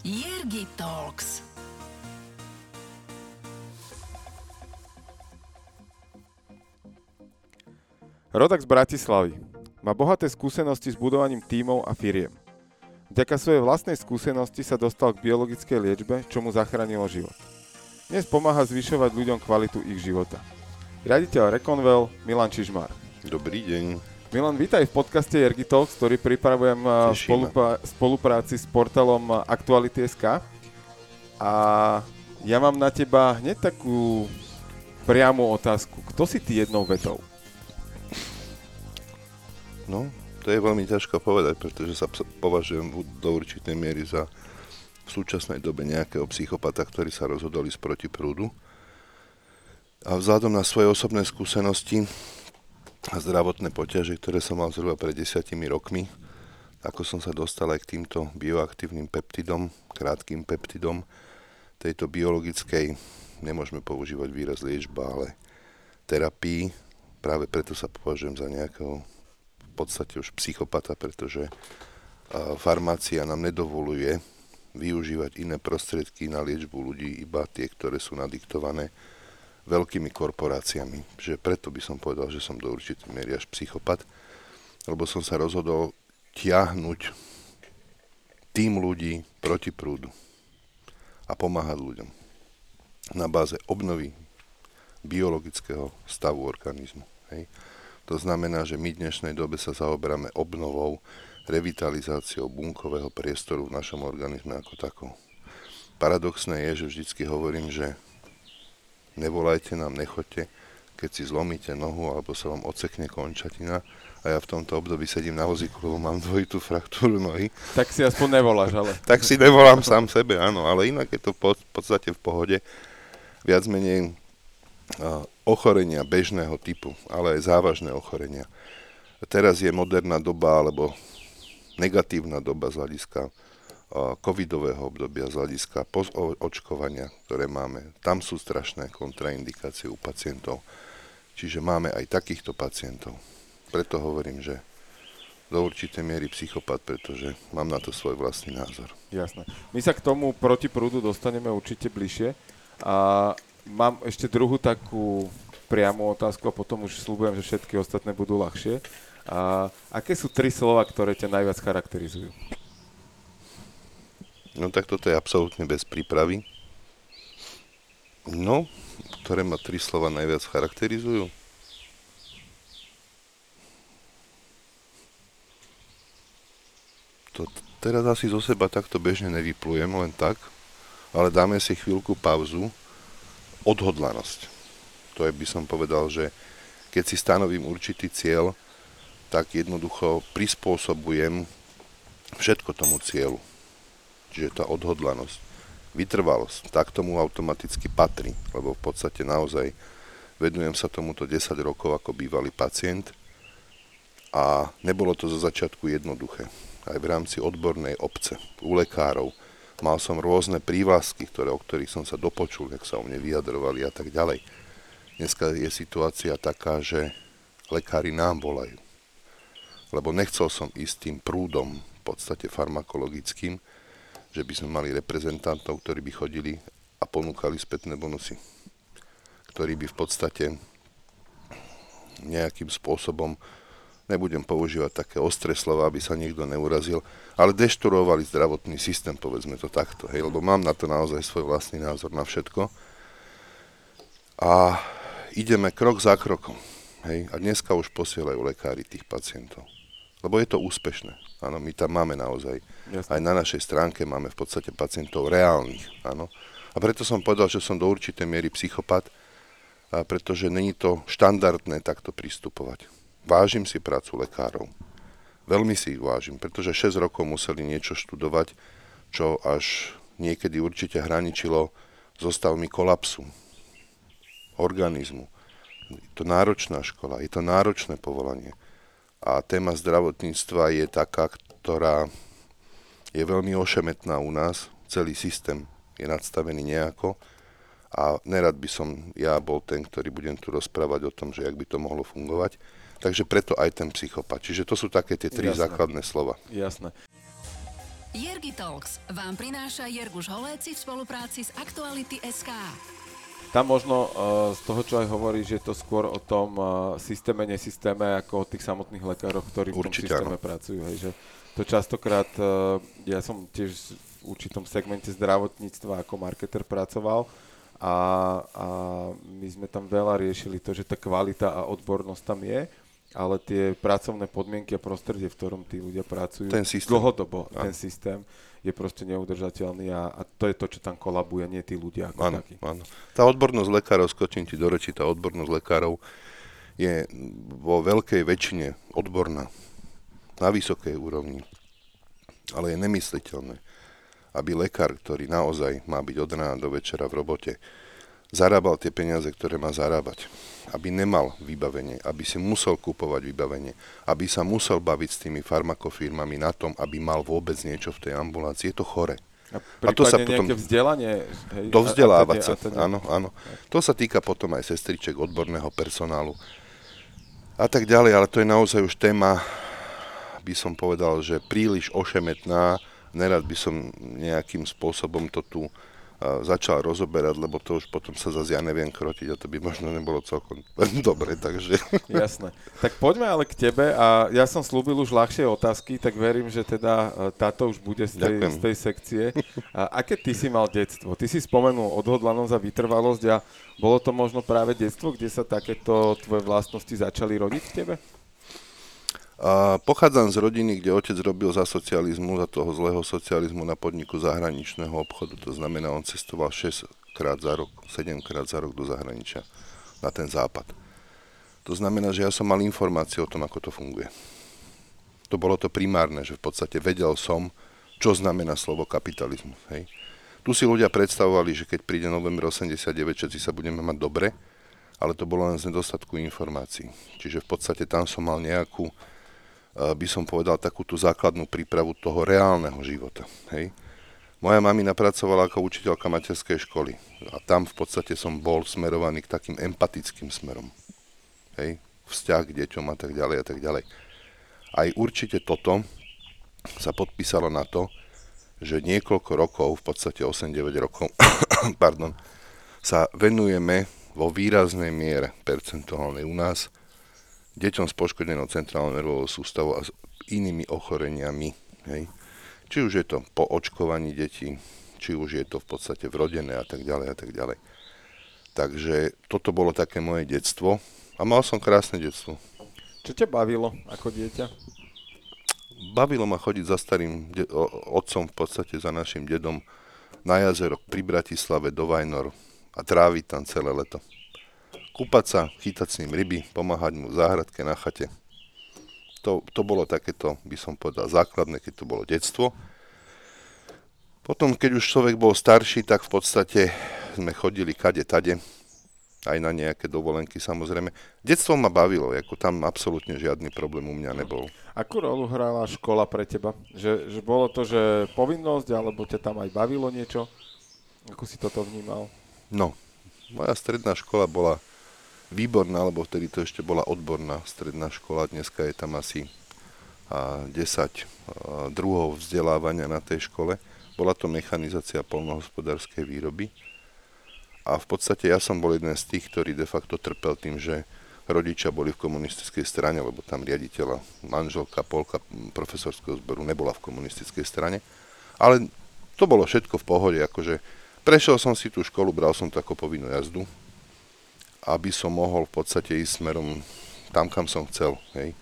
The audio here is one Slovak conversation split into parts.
Jirgi Talks. Rodak z Bratislavy. Má bohaté skúsenosti s budovaním tímov a firiem. Vďaka svojej vlastnej skúsenosti sa dostal k biologickej liečbe, čo mu zachránilo život. Dnes pomáha zvyšovať ľuďom kvalitu ich života. Riaditeľ Reconvel Milan Čižmár. Dobrý deň. Milan, vítaj v podcaste Ergi Talks, ktorý pripravujem v Teší spolupra- spolupráci s portálom Aktuality.sk. A ja mám na teba hneď takú priamu otázku. Kto si ty jednou vetou? No, to je veľmi ťažko povedať, pretože sa považujem v- do určitej miery za v súčasnej dobe nejakého psychopata, ktorý sa rozhodol ísť proti prúdu. A vzhľadom na svoje osobné skúsenosti zdravotné poťaže, ktoré som mal zhruba pred desiatimi rokmi, ako som sa dostal aj k týmto bioaktívnym peptidom, krátkým peptidom, tejto biologickej, nemôžeme používať výraz liečba, ale terapii, práve preto sa považujem za nejakého v podstate už psychopata, pretože farmácia nám nedovoluje využívať iné prostriedky na liečbu ľudí, iba tie, ktoré sú nadiktované veľkými korporáciami. Že preto by som povedal, že som do určitej miery až psychopat, lebo som sa rozhodol tiahnuť tým ľudí proti prúdu a pomáhať ľuďom na báze obnovy biologického stavu organizmu. Hej. To znamená, že my v dnešnej dobe sa zaoberáme obnovou, revitalizáciou bunkového priestoru v našom organizme ako takou. Paradoxné je, že vždycky hovorím, že nevolajte nám, nechoďte, keď si zlomíte nohu alebo sa vám ocekne končatina a ja v tomto období sedím na vozíku, lebo mám dvojitú fraktúru nohy, Tak si aspoň nevoláš, ale... tak si nevolám sám sebe, áno, ale inak je to v pod- podstate v pohode. Viac menej ochorenia bežného typu, ale aj závažné ochorenia. Teraz je moderná doba, alebo negatívna doba z hľadiska covidového obdobia, z hľadiska očkovania, ktoré máme. Tam sú strašné kontraindikácie u pacientov. Čiže máme aj takýchto pacientov. Preto hovorím, že do určitej miery psychopat, pretože mám na to svoj vlastný názor. Jasné. My sa k tomu proti prúdu dostaneme určite bližšie. A mám ešte druhú takú priamu otázku a potom už slúbujem, že všetky ostatné budú ľahšie. A aké sú tri slova, ktoré ťa najviac charakterizujú? No tak toto je absolútne bez prípravy. No, ktoré ma tri slova najviac charakterizujú? To teraz asi zo seba takto bežne nevyplujem, len tak, ale dáme si chvíľku pauzu. Odhodlanosť. To je, by som povedal, že keď si stanovím určitý cieľ, tak jednoducho prispôsobujem všetko tomu cieľu. Čiže tá odhodlanosť, vytrvalosť, tak tomu automaticky patrí, lebo v podstate naozaj venujem sa tomuto 10 rokov ako bývalý pacient a nebolo to zo začiatku jednoduché. Aj v rámci odbornej obce, u lekárov, mal som rôzne prívlasky, ktoré, o ktorých som sa dopočul, jak sa o mne vyjadrovali a tak ďalej. Dneska je situácia taká, že lekári nám volajú. Lebo nechcel som ísť tým prúdom, v podstate farmakologickým, že by sme mali reprezentantov, ktorí by chodili a ponúkali spätné bonusy. Ktorí by v podstate nejakým spôsobom, nebudem používať také ostré slova, aby sa niekto neurazil, ale dešturovali zdravotný systém, povedzme to takto, hej, lebo mám na to naozaj svoj vlastný názor na všetko. A ideme krok za krokom, hej, a dneska už posielajú lekári tých pacientov. Lebo je to úspešné. Áno, my tam máme naozaj Jasné. aj na našej stránke máme v podstate pacientov reálnych, áno. A preto som povedal, že som do určitej miery psychopat, pretože není to štandardné takto pristupovať. Vážim si prácu lekárov. Veľmi si ich vážim, pretože 6 rokov museli niečo študovať, čo až niekedy určite hraničilo so stavmi kolapsu organizmu. Je to náročná škola, je to náročné povolanie. A téma zdravotníctva je taká, ktorá je veľmi ošemetná u nás. Celý systém je nadstavený nejako a nerad by som ja bol ten, ktorý budem tu rozprávať o tom, že jak by to mohlo fungovať. Takže preto aj ten psychopat. Čiže to sú také tie tri Jasné. základné slova. Jasné. Jergy Talks vám prináša Jerguš Holéci v spolupráci s Aktuality SK. Tam možno uh, z toho, čo aj hovoríš, je to skôr o tom uh, systéme, nesystéme, ako o tých samotných lekároch, ktorí v tom Určite systéme áno. pracujú. Hej, že to častokrát, uh, ja som tiež v určitom segmente zdravotníctva ako marketer pracoval a, a my sme tam veľa riešili to, že tá kvalita a odbornosť tam je, ale tie pracovné podmienky a prostredie, v ktorom tí ľudia pracujú Ten systém. dlhodobo, Áno. ten systém je proste neudržateľný a, a to je to, čo tam kolabuje, nie tí ľudia ako Áno, takí. áno. Tá odbornosť lekárov, skočím ti do reči, tá odbornosť lekárov je vo veľkej väčšine odborná, na vysokej úrovni. Ale je nemysliteľné, aby lekár, ktorý naozaj má byť od rána do večera v robote, zarábal tie peniaze, ktoré má zarábať. Aby nemal vybavenie, aby si musel kúpovať vybavenie, aby sa musel baviť s tými farmakofirmami na tom, aby mal vôbec niečo v tej ambulácii. Je to chore. A, A to sa potom- vzdelanie. Hej, Dovzdelávať sa, teda- a teda- áno, áno. To sa týka potom aj sestriček, odborného personálu a tak ďalej, ale to je naozaj už téma, by som povedal, že príliš ošemetná. Nerad by som nejakým spôsobom to tu začal rozoberať, lebo to už potom sa zase ja neviem krotiť a to by možno nebolo celkom dobre, takže... Jasné. Tak poďme ale k tebe a ja som slúbil už ľahšie otázky, tak verím, že teda e, táto už bude z tej, Ďakujem. z tej sekcie. A aké ty si mal detstvo? Ty si spomenul odhodlanosť a vytrvalosť a bolo to možno práve detstvo, kde sa takéto tvoje vlastnosti začali rodiť v tebe? A pochádzam z rodiny, kde otec robil za socializmu, za toho zlého socializmu na podniku zahraničného obchodu. To znamená, on cestoval 6 krát za rok, 7 krát za rok do zahraničia, na ten západ. To znamená, že ja som mal informácie o tom, ako to funguje. To bolo to primárne, že v podstate vedel som, čo znamená slovo kapitalizmus. Hej. Tu si ľudia predstavovali, že keď príde november 89, všetci sa budeme mať dobre, ale to bolo len z nedostatku informácií. Čiže v podstate tam som mal nejakú, by som povedal, takú tú základnú prípravu toho reálneho života. Hej. Moja mamina pracovala ako učiteľka materskej školy a tam v podstate som bol smerovaný k takým empatickým smerom. Hej. Vzťah k deťom a tak ďalej a tak ďalej. Aj určite toto sa podpísalo na to, že niekoľko rokov, v podstate 8-9 rokov, pardon, sa venujeme vo výraznej miere percentuálnej u nás deťom s poškodenou centrálnou nervovou sústavou a s inými ochoreniami. Hej. Či už je to po očkovaní detí, či už je to v podstate vrodené a tak ďalej a tak ďalej. Takže toto bolo také moje detstvo a mal som krásne detstvo. Čo ťa bavilo ako dieťa? Bavilo ma chodiť za starým de- o- otcom, v podstate za našim dedom, na jazero pri Bratislave do Vajnor a tráviť tam celé leto. Kúpať sa, chytať s ním ryby, pomáhať mu v záhradke na chate. To, to bolo takéto, by som povedal, základné, keď to bolo detstvo. Potom, keď už človek bol starší, tak v podstate sme chodili kade tade, aj na nejaké dovolenky samozrejme. Detstvo ma bavilo, ako tam absolútne žiadny problém u mňa nebol. Akú rolu hrala škola pre teba? Že, že bolo to, že povinnosť, alebo ťa tam aj bavilo niečo? Ako si toto vnímal? No, moja stredná škola bola výborná, lebo vtedy to ešte bola odborná stredná škola, dneska je tam asi a, 10 a, druhov vzdelávania na tej škole. Bola to mechanizácia polnohospodárskej výroby. A v podstate ja som bol jeden z tých, ktorý de facto trpel tým, že rodičia boli v komunistickej strane, lebo tam riaditeľa, manželka, polka profesorského zboru nebola v komunistickej strane. Ale to bolo všetko v pohode, akože prešiel som si tú školu, bral som to ako povinnú jazdu, aby som mohol v podstate ísť smerom tam, kam som chcel. Hej.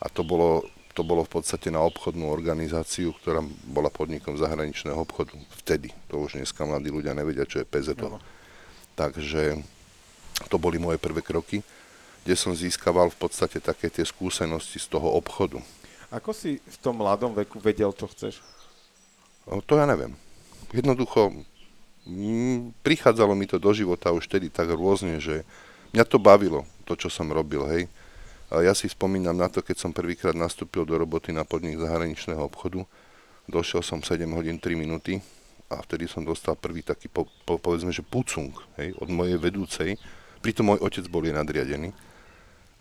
A to bolo, to bolo v podstate na obchodnú organizáciu, ktorá bola podnikom zahraničného obchodu. Vtedy. To už dneska mladí ľudia nevedia, čo je PZO. Takže to boli moje prvé kroky, kde som získaval v podstate také tie skúsenosti z toho obchodu. Ako si v tom mladom veku vedel, čo chceš? No, to ja neviem. Jednoducho, prichádzalo mi to do života už tedy tak rôzne, že mňa to bavilo, to, čo som robil, hej. A ja si spomínam na to, keď som prvýkrát nastúpil do roboty na podnik zahraničného obchodu. Došiel som 7 hodín 3 minúty a vtedy som dostal prvý taký, po, po, povedzme, že pucung, hej, od mojej vedúcej. Pritom môj otec bol jej nadriadený,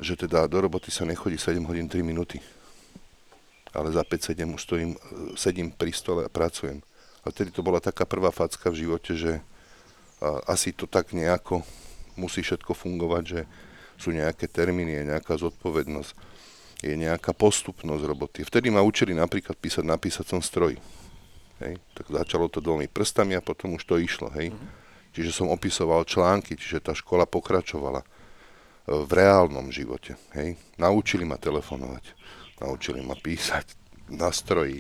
že teda do roboty sa nechodí 7 hodín 3 minúty. ale za 5-7 už stojím, sedím pri stole a pracujem. A vtedy to bola taká prvá facka v živote, že asi to tak nejako musí všetko fungovať, že sú nejaké termíny, je nejaká zodpovednosť, je nejaká postupnosť roboty. Vtedy ma učili napríklad písať na písacom stroji. Hej. Tak začalo to dvomi prstami a potom už to išlo. Hej. Mm-hmm. Čiže som opisoval články, čiže tá škola pokračovala e, v reálnom živote. Hej. Naučili ma telefonovať, naučili ma písať na stroji,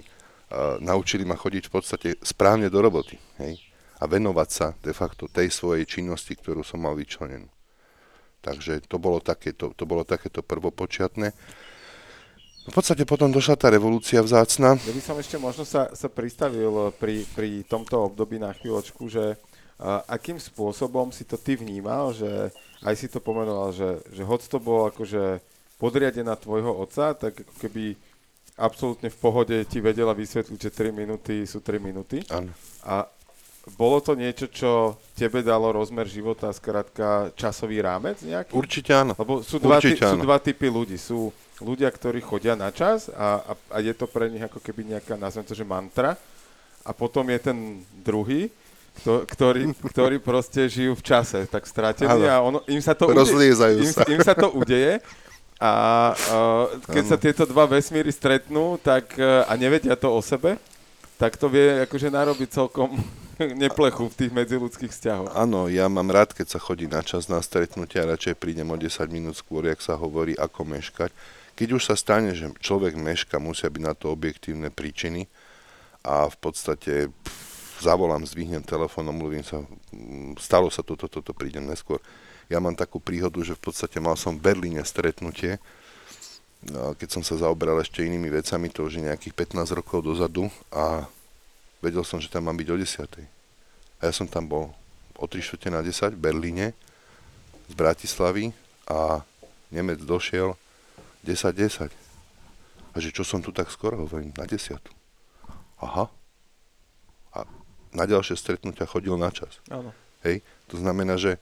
naučili ma chodiť v podstate správne do roboty. Hej a venovať sa de facto tej svojej činnosti, ktorú som mal vyčlenenú. Takže to bolo takéto, to bolo takéto prvopočiatné. V podstate potom došla tá revolúcia vzácna. Ja by som ešte možno sa, sa pristavil pri, pri tomto období na chvíľočku, že a, akým spôsobom si to ty vnímal, že aj si to pomenoval, že, že hoď to bolo akože podriadená tvojho otca, tak ako keby absolútne v pohode ti vedela vysvetliť, že 3 minúty sú 3 minúty. Áno. A bolo to niečo, čo tebe dalo rozmer života, skrátka časový rámec nejaký? Určite áno. Lebo sú dva, Určite ty, áno. sú dva typy ľudí. Sú ľudia, ktorí chodia na čas a, a, a je to pre nich ako keby nejaká, nazvem to, že mantra. A potom je ten druhý, kto, ktorý, ktorý proste žijú v čase, tak stratení a ono, im sa to Rozliezajú udeje, im, sa. im sa to udeje a uh, keď sa tieto dva vesmíry stretnú tak, uh, a nevedia to o sebe, tak to vie akože narobiť celkom neplechu v tých medziludských vzťahoch. Áno, ja mám rád, keď sa chodí na čas na stretnutia, radšej prídem o 10 minút skôr, jak sa hovorí, ako meškať. Keď už sa stane, že človek meška, musia byť na to objektívne príčiny a v podstate pff, zavolám, zdvihnem telefónom, mluvím sa, mm, stalo sa toto, toto, prídem neskôr. Ja mám takú príhodu, že v podstate mal som v Berlíne stretnutie, keď som sa zaoberal ešte inými vecami, to už je nejakých 15 rokov dozadu a vedel som, že tam mám byť o 10. A ja som tam bol o 3 čtvrte na 10 v Berlíne z Bratislavy a Nemec došiel 10.10. 10. A že čo som tu tak skoro, hovorím, na 10. Aha. A na ďalšie stretnutia chodil na čas. Áno. Hej, to znamená, že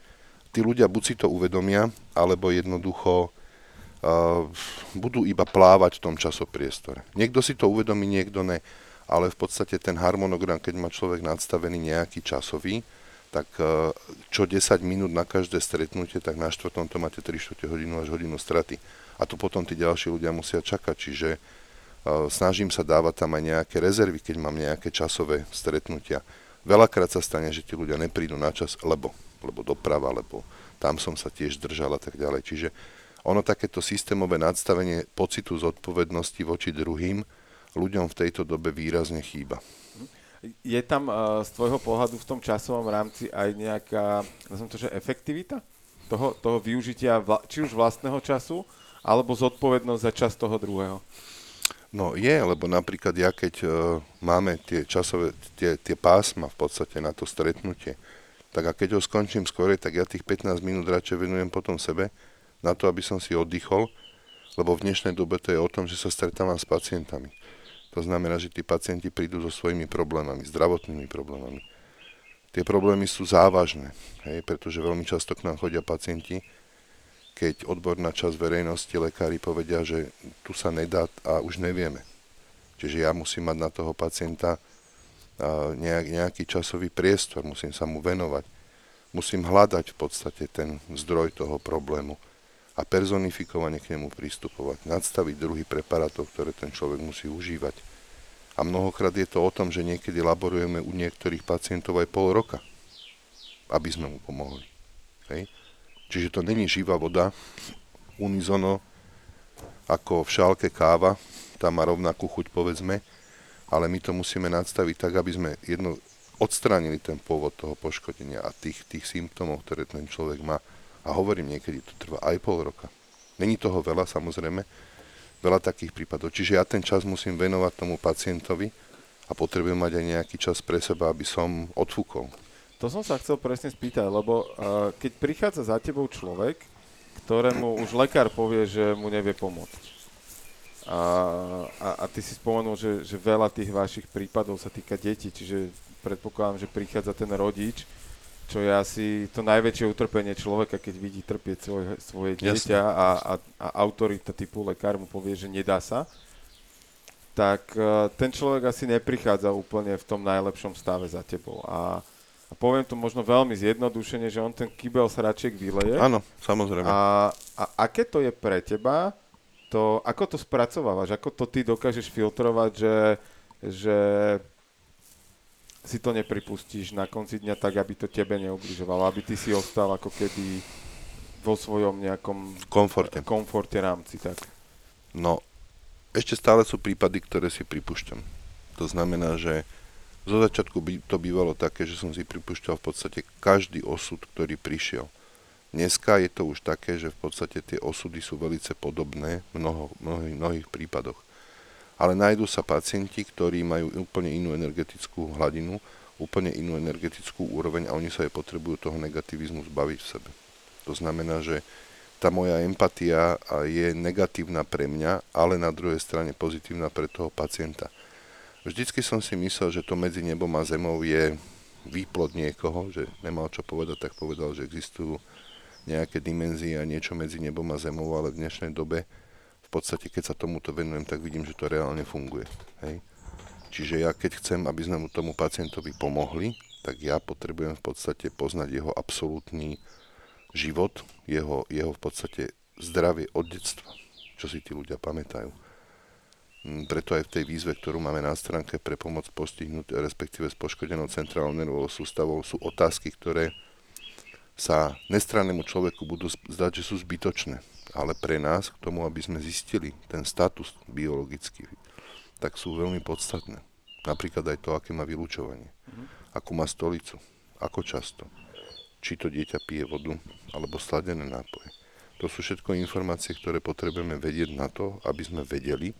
tí ľudia buď si to uvedomia, alebo jednoducho uh, budú iba plávať v tom časopriestore. Niekto si to uvedomí, niekto ne, ale v podstate ten harmonogram, keď má človek nadstavený nejaký časový, tak uh, čo 10 minút na každé stretnutie, tak na štvrtom to máte 3 čtvrte hodinu až hodinu straty. A to potom tí ďalší ľudia musia čakať, čiže uh, snažím sa dávať tam aj nejaké rezervy, keď mám nejaké časové stretnutia. Veľakrát sa stane, že tí ľudia neprídu na čas, lebo, lebo doprava, lebo tam som sa tiež držal a tak ďalej. Čiže ono takéto systémové nadstavenie pocitu zodpovednosti voči druhým ľuďom v tejto dobe výrazne chýba. Je tam uh, z tvojho pohľadu v tom časovom rámci aj nejaká, nazvem to, že efektivita toho, toho využitia vla, či už vlastného času, alebo zodpovednosť za čas toho druhého? No je, lebo napríklad ja keď uh, máme tie časové, tie, tie pásma v podstate na to stretnutie, tak a keď ho skončím skôr, tak ja tých 15 minút radšej venujem potom sebe, na to, aby som si oddychol, lebo v dnešnej dobe to je o tom, že sa stretávam s pacientami. To znamená, že tí pacienti prídu so svojimi problémami, zdravotnými problémami. Tie problémy sú závažné, hej, pretože veľmi často k nám chodia pacienti, keď odborná časť verejnosti, lekári povedia, že tu sa nedá a už nevieme. Čiže ja musím mať na toho pacienta nejak, nejaký časový priestor, musím sa mu venovať. Musím hľadať v podstate ten zdroj toho problému a personifikovane k nemu pristupovať, nadstaviť druhy preparátov, ktoré ten človek musí užívať. A mnohokrát je to o tom, že niekedy laborujeme u niektorých pacientov aj pol roka, aby sme mu pomohli. Hej. Čiže to není živá voda, unizono, ako v šálke káva, tam má rovnakú chuť povedzme, ale my to musíme nadstaviť tak, aby sme jedno odstránili ten pôvod toho poškodenia a tých, tých symptómov, ktoré ten človek má. A hovorím, niekedy to trvá aj pol roka. Není toho veľa, samozrejme, veľa takých prípadov. Čiže ja ten čas musím venovať tomu pacientovi a potrebujem mať aj nejaký čas pre seba, aby som odfúkol. To som sa chcel presne spýtať, lebo uh, keď prichádza za tebou človek, ktorému už lekár povie, že mu nevie pomôcť. A, a, a ty si spomenul, že, že veľa tých vašich prípadov sa týka detí, čiže predpokladám, že prichádza ten rodič, čo je asi to najväčšie utrpenie človeka, keď vidí trpieť svoj, svoje dieťa a, a, a autorita typu lekár mu povie, že nedá sa. tak uh, ten človek asi neprichádza úplne v tom najlepšom stave za tebou. A, a poviem to možno veľmi zjednodušene, že on ten kybel sračiek vyleje. Áno, samozrejme. A, a aké to je pre teba, to, ako to spracovávaš, ako to ty dokážeš filtrovať, že, že si to nepripustíš na konci dňa tak, aby to tebe neubližovalo, aby ty si ostal ako keby vo svojom nejakom komforte. komforte rámci. Tak. No, ešte stále sú prípady, ktoré si pripúšťam. To znamená, že zo začiatku by to bývalo také, že som si pripúšťal v podstate každý osud, ktorý prišiel. Dneska je to už také, že v podstate tie osudy sú velice podobné v mnoho, mnohých, mnohých prípadoch. Ale nájdú sa pacienti, ktorí majú úplne inú energetickú hladinu, úplne inú energetickú úroveň a oni sa aj potrebujú toho negativizmu zbaviť v sebe. To znamená, že tá moja empatia je negatívna pre mňa, ale na druhej strane pozitívna pre toho pacienta. Vždycky som si myslel, že to medzi nebom a zemou je výplod niekoho, že nemal čo povedať, tak povedal, že existujú nejaké dimenzie a niečo medzi nebom a zemou, ale v dnešnej dobe v podstate, keď sa tomuto venujem, tak vidím, že to reálne funguje. Hej? Čiže ja keď chcem, aby sme mu tomu pacientovi pomohli, tak ja potrebujem v podstate poznať jeho absolútny život, jeho, jeho v podstate zdravie od detstva, čo si tí ľudia pamätajú. Mm, preto aj v tej výzve, ktorú máme na stránke pre pomoc postihnúť, respektíve s poškodenou centrálnou nervovou sústavou, sú otázky, ktoré sa nestrannému človeku budú zdať, že sú zbytočné. Ale pre nás, k tomu, aby sme zistili ten status biologický, tak sú veľmi podstatné. Napríklad aj to, aké má vylúčovanie, mm-hmm. akú má stolicu, ako často, či to dieťa pije vodu alebo sladené nápoje. To sú všetko informácie, ktoré potrebujeme vedieť na to, aby sme vedeli,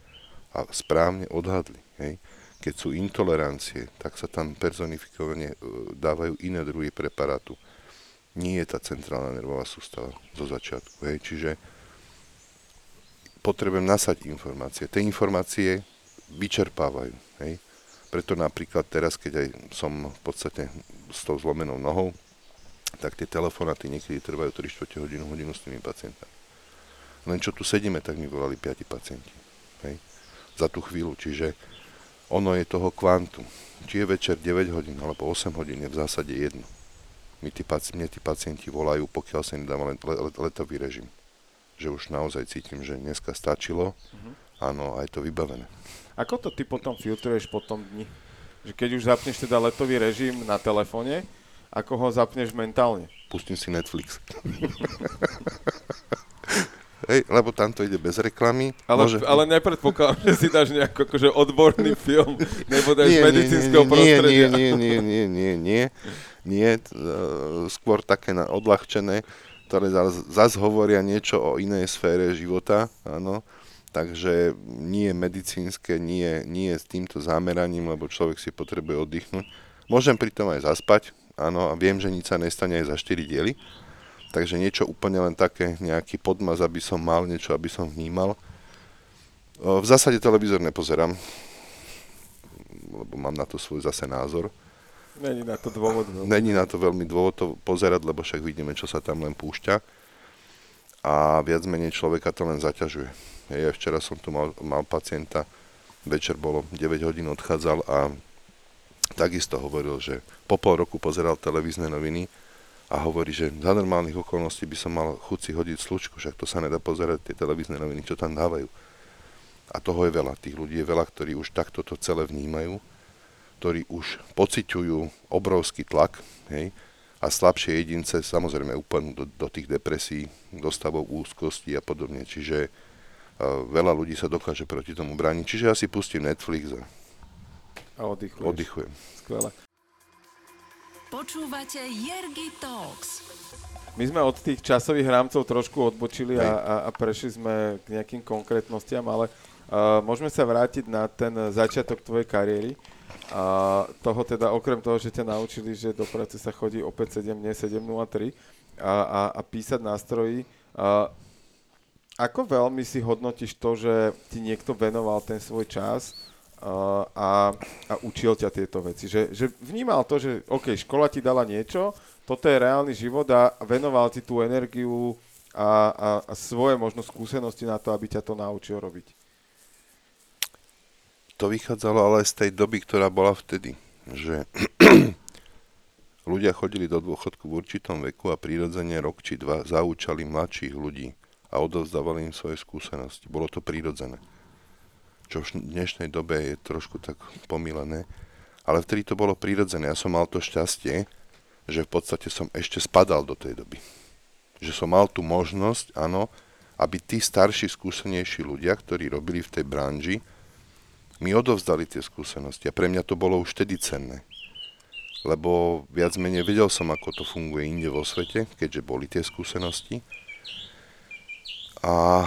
a správne odhadli. Hej. Keď sú intolerancie, tak sa tam personifikovane e, dávajú iné druhy preparátu. Nie je tá centrálna nervová sústava zo začiatku. Hej. Čiže potrebujem nasať informácie. Tie informácie vyčerpávajú. Hej. Preto napríklad teraz, keď aj som v podstate s tou zlomenou nohou, tak tie telefonáty niekedy trvajú 3 4 hodinu, hodinu s tými pacientami. Len čo tu sedíme, tak mi volali 5 pacienti. Hej za tú chvíľu. Čiže ono je toho kvantum. Či je večer 9 hodín alebo 8 hodín je v zásade jedno. My tí, mne tí pacienti volajú, pokiaľ sa im dáva let, let, letový režim. Že už naozaj cítim, že dneska stačilo. Uh-huh. Áno, aj to vybavené. Ako to ty potom filtruješ po tom dni? Že keď už zapneš teda letový režim na telefóne, ako ho zapneš mentálne? Pustím si Netflix. Hej, lebo tam to ide bez reklamy. Ale, môže... ale nepredpokladám, že si dáš nejaký akože odborný film, nebo dáš nie, medicínskeho nie, nie, prostredia. Nie, nie, nie, nie, nie, nie, nie, skôr také na odľahčené, ktoré zase hovoria niečo o inej sfére života, áno. Takže nie medicínske, nie, nie s týmto zameraním, lebo človek si potrebuje oddychnúť. Môžem pritom aj zaspať, áno, a viem, že nič sa nestane aj za 4 diely takže niečo úplne len také, nejaký podmaz, aby som mal niečo, aby som vnímal. V zásade televízor nepozerám, lebo mám na to svoj zase názor. Není na to dôvod. No. Není na to veľmi dôvod to pozerať, lebo však vidíme, čo sa tam len púšťa. A viac menej človeka to len zaťažuje. Ja včera som tu mal, mal pacienta, večer bolo 9 hodín odchádzal a takisto hovoril, že po pol roku pozeral televízne noviny a hovorí, že za normálnych okolností by som mal chuť si hodiť slučku, však to sa nedá pozerať tie televízne noviny, čo tam dávajú. A toho je veľa, tých ľudí je veľa, ktorí už takto to celé vnímajú, ktorí už pociťujú obrovský tlak, hej, a slabšie jedince samozrejme úplne do, do tých depresí, do stavov úzkosti a podobne. Čiže uh, veľa ľudí sa dokáže proti tomu brániť. Čiže ja si pustím Netflix a, a oddychujem. Skvelé. Počúvate Jergy Talks. My sme od tých časových rámcov trošku odbočili a, a, a prešli sme k nejakým konkrétnostiam, ale uh, môžeme sa vrátiť na ten začiatok tvojej kariéry. A toho teda, okrem toho, že ťa naučili, že do práce sa chodí o 5.7, nie 7.03 a, a, a písať nástroji. Uh, ako veľmi si hodnotíš to, že ti niekto venoval ten svoj čas a, a učil ťa tieto veci. Že, že vnímal to, že OK, škola ti dala niečo, toto je reálny život a venoval ti tú energiu a, a, a svoje možno skúsenosti na to, aby ťa to naučil robiť. To vychádzalo ale z tej doby, ktorá bola vtedy, že ľudia chodili do dôchodku v určitom veku a prirodzene rok či dva zaučali mladších ľudí a odovzdávali im svoje skúsenosti. Bolo to prirodzené. Čo v dnešnej dobe je trošku tak pomílené. Ale vtedy to bolo prirodzené. Ja som mal to šťastie, že v podstate som ešte spadal do tej doby. Že som mal tú možnosť, áno, aby tí starší, skúsenejší ľudia, ktorí robili v tej branži, mi odovzdali tie skúsenosti. A pre mňa to bolo už vtedy cenné. Lebo viac menej vedel som, ako to funguje inde vo svete, keďže boli tie skúsenosti. A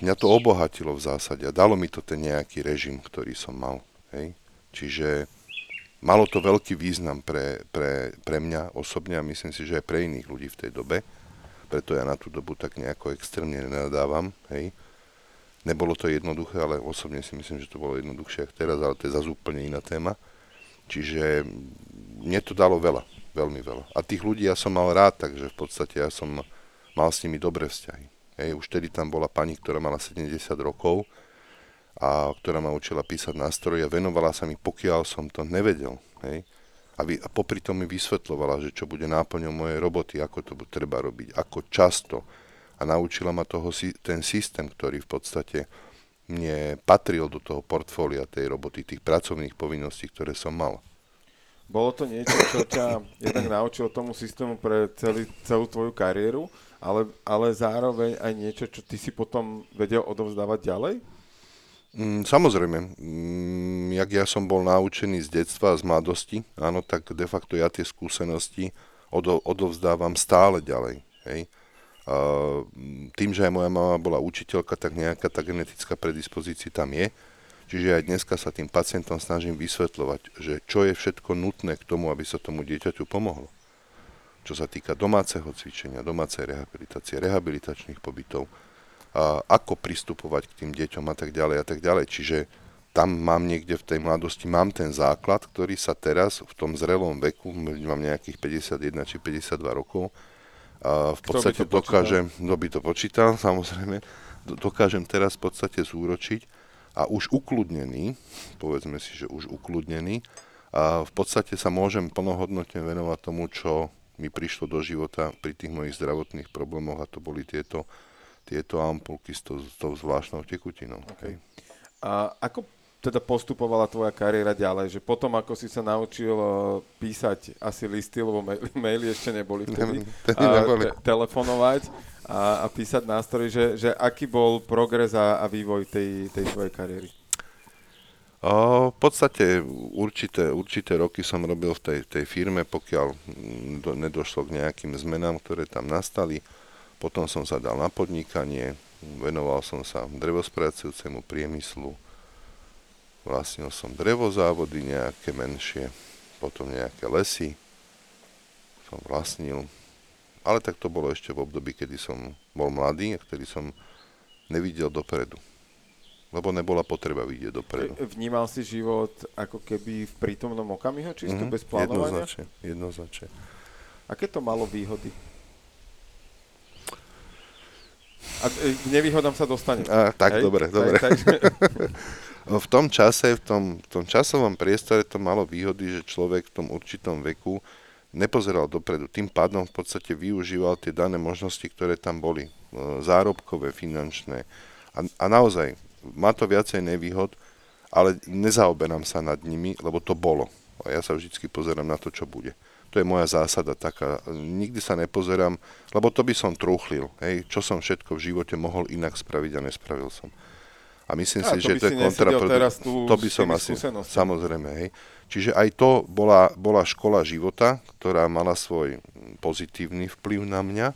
mňa to obohatilo v zásade a dalo mi to ten nejaký režim, ktorý som mal. Hej? Čiže malo to veľký význam pre, pre, pre mňa osobne a myslím si, že aj pre iných ľudí v tej dobe. Preto ja na tú dobu tak nejako extrémne nenadávam. Hej? Nebolo to jednoduché, ale osobne si myslím, že to bolo jednoduchšie ako teraz, ale to je zase úplne iná téma. Čiže mne to dalo veľa, veľmi veľa. A tých ľudí ja som mal rád, takže v podstate ja som mal s nimi dobré vzťahy. Hej, už tedy tam bola pani, ktorá mala 70 rokov a ktorá ma učila písať nástroje a venovala sa mi, pokiaľ som to nevedel. Hej. A, vy, a popri tom mi vysvetlovala, že čo bude náplňou mojej roboty, ako to treba robiť, ako často. A naučila ma toho, ten systém, ktorý v podstate mne patril do toho portfólia tej roboty, tých pracovných povinností, ktoré som mal. Bolo to niečo, čo ťa jednak naučilo tomu systému pre celý, celú tvoju kariéru ale, ale zároveň aj niečo, čo ty si potom vedel odovzdávať ďalej? Mm, samozrejme, mm, jak ja som bol naučený z detstva z mladosti, áno, tak de facto ja tie skúsenosti odo, odovzdávam stále ďalej. Hej. A, tým, že aj moja mama bola učiteľka, tak nejaká tá genetická predispozícia tam je. Čiže aj dneska sa tým pacientom snažím vysvetľovať, že čo je všetko nutné k tomu, aby sa tomu dieťaťu pomohlo čo sa týka domáceho cvičenia, domácej rehabilitácie, rehabilitačných pobytov, a ako pristupovať k tým deťom a tak ďalej a tak ďalej. Čiže tam mám niekde v tej mladosti, mám ten základ, ktorý sa teraz v tom zrelom veku, mám nejakých 51 či 52 rokov, a v podstate kto dokážem, kto by to počítal, samozrejme, dokážem teraz v podstate zúročiť a už ukludnený, povedzme si, že už ukludnený, a v podstate sa môžem plnohodnotne venovať tomu, čo mi prišlo do života pri tých mojich zdravotných problémoch a to boli tieto, tieto ampulky s, to, s tou zvláštnou tekutinou. Okay. A ako teda postupovala tvoja kariéra ďalej? Že potom, ako si sa naučil uh, písať asi listy, lebo maily, maily ešte neboli vtedy, a te, telefonovať a, a písať nástroje, že, že aký bol progres a, a vývoj tej, tej tvojej kariéry? V podstate určité, určité roky som robil v tej, tej firme, pokiaľ do, nedošlo k nejakým zmenám, ktoré tam nastali. Potom som sa dal na podnikanie, venoval som sa drevospracujúcemu priemyslu, vlastnil som drevozávody nejaké menšie, potom nejaké lesy som vlastnil. Ale tak to bolo ešte v období, kedy som bol mladý a vtedy som nevidel dopredu lebo nebola potreba vidieť dopredu. E, vnímal si život ako keby v prítomnom okamihu, čisto mm-hmm. bez plánovania? Jednoznačne, jednoznačne. Aké to malo výhody? A e, k nevýhodám sa dostane. A, tak, Hej? dobre, dobre. Tak, takže... v tom čase, v tom, v tom časovom priestore to malo výhody, že človek v tom určitom veku nepozeral dopredu. Tým pádom v podstate využíval tie dané možnosti, ktoré tam boli. E, zárobkové, finančné. A, a naozaj, má to viacej nevýhod, ale nezaoberám sa nad nimi, lebo to bolo. A ja sa vždy pozerám na to, čo bude. To je moja zásada taká. Nikdy sa nepozerám, lebo to by som trúchlil. Hej, čo som všetko v živote mohol inak spraviť a nespravil som. A myslím a si, že to je kontraproduktívne. To by som asi, samozrejme, hej. Čiže aj to bola, bola škola života, ktorá mala svoj pozitívny vplyv na mňa.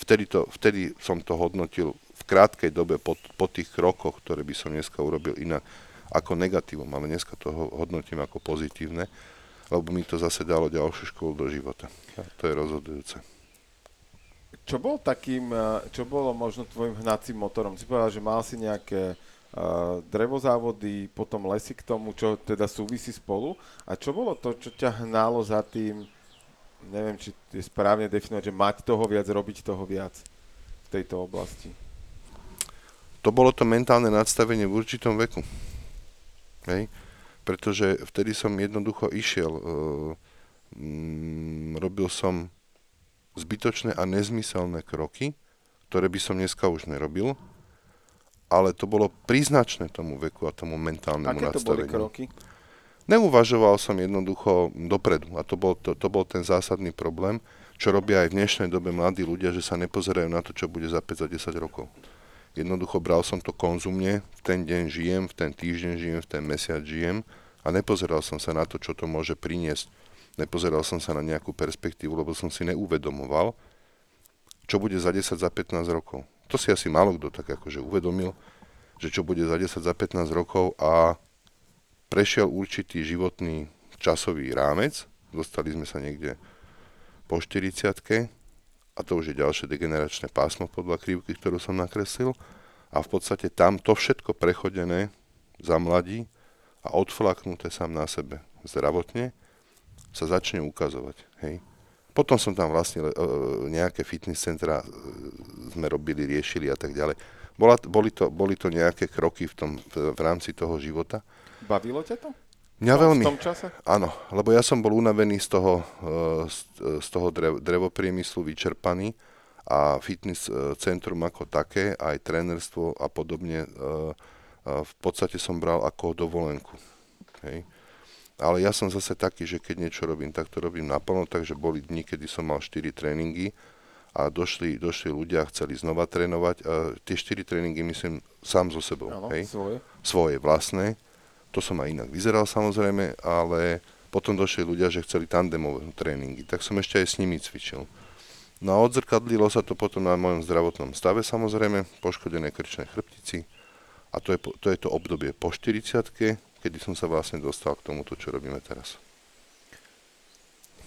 Vtedy, to, vtedy som to hodnotil krátkej dobe po, po tých krokoch, ktoré by som dneska urobil inak ako negatívom, ale dneska to hodnotím ako pozitívne, lebo mi to zase dalo ďalšiu školu do života. A to je rozhodujúce. Čo bol takým, čo bolo možno tvojim hnacím motorom? Si povedal, že mal si nejaké drevozávody, potom lesy k tomu, čo teda súvisí spolu. A čo bolo to, čo ťa hnalo za tým, neviem, či je správne definovať, že mať toho viac, robiť toho viac v tejto oblasti? to bolo to mentálne nadstavenie v určitom veku. Hej? Pretože vtedy som jednoducho išiel, uh, mm, robil som zbytočné a nezmyselné kroky, ktoré by som dneska už nerobil, ale to bolo príznačné tomu veku a tomu mentálnemu Aké to boli nastaveniu. kroky? Neuvažoval som jednoducho dopredu a to bol, to, to bol ten zásadný problém, čo robia aj v dnešnej dobe mladí ľudia, že sa nepozerajú na to, čo bude za 5 za 10 rokov. Jednoducho bral som to konzumne, v ten deň žijem, v ten týždeň žijem, v ten mesiac žijem a nepozeral som sa na to, čo to môže priniesť. Nepozeral som sa na nejakú perspektívu, lebo som si neuvedomoval, čo bude za 10, za 15 rokov. To si asi málo kto tak akože uvedomil, že čo bude za 10, za 15 rokov a prešiel určitý životný časový rámec, dostali sme sa niekde po 40 a to už je ďalšie degeneračné pásmo podľa krivky, ktorú som nakreslil a v podstate tam to všetko prechodené za mladí a odflaknuté sám na sebe zdravotne sa začne ukazovať. Hej. Potom som tam vlastne e, nejaké fitness centra e, sme robili, riešili a tak ďalej. Bola, boli, to, boli to nejaké kroky v, tom, v, v rámci toho života. Bavilo ťa to? Mňa V tom- veľmi. V tom čase? Áno, lebo ja som bol unavený z toho, eh, z, toho drev, drevopriemyslu, vyčerpaný a fitness centrum ako také, aj trénerstvo a podobne, v podstate som bral ako dovolenku. Hej. Ale ja som zase taký, že keď niečo robím, tak to robím naplno, takže boli dni, kedy som mal 4 tréningy a došli, došli ľudia a chceli znova trénovať. A tie 4 tréningy myslím sám so sebou. Áno, hej svoje. svoje vlastné. To som aj inak vyzeral samozrejme, ale potom došli ľudia, že chceli tandemové tréningy, tak som ešte aj s nimi cvičil. No a odzrkadlilo sa to potom na mojom zdravotnom stave samozrejme, poškodené krčné chrbtici a to je, to je to obdobie po 40 kedy som sa vlastne dostal k tomuto, čo robíme teraz.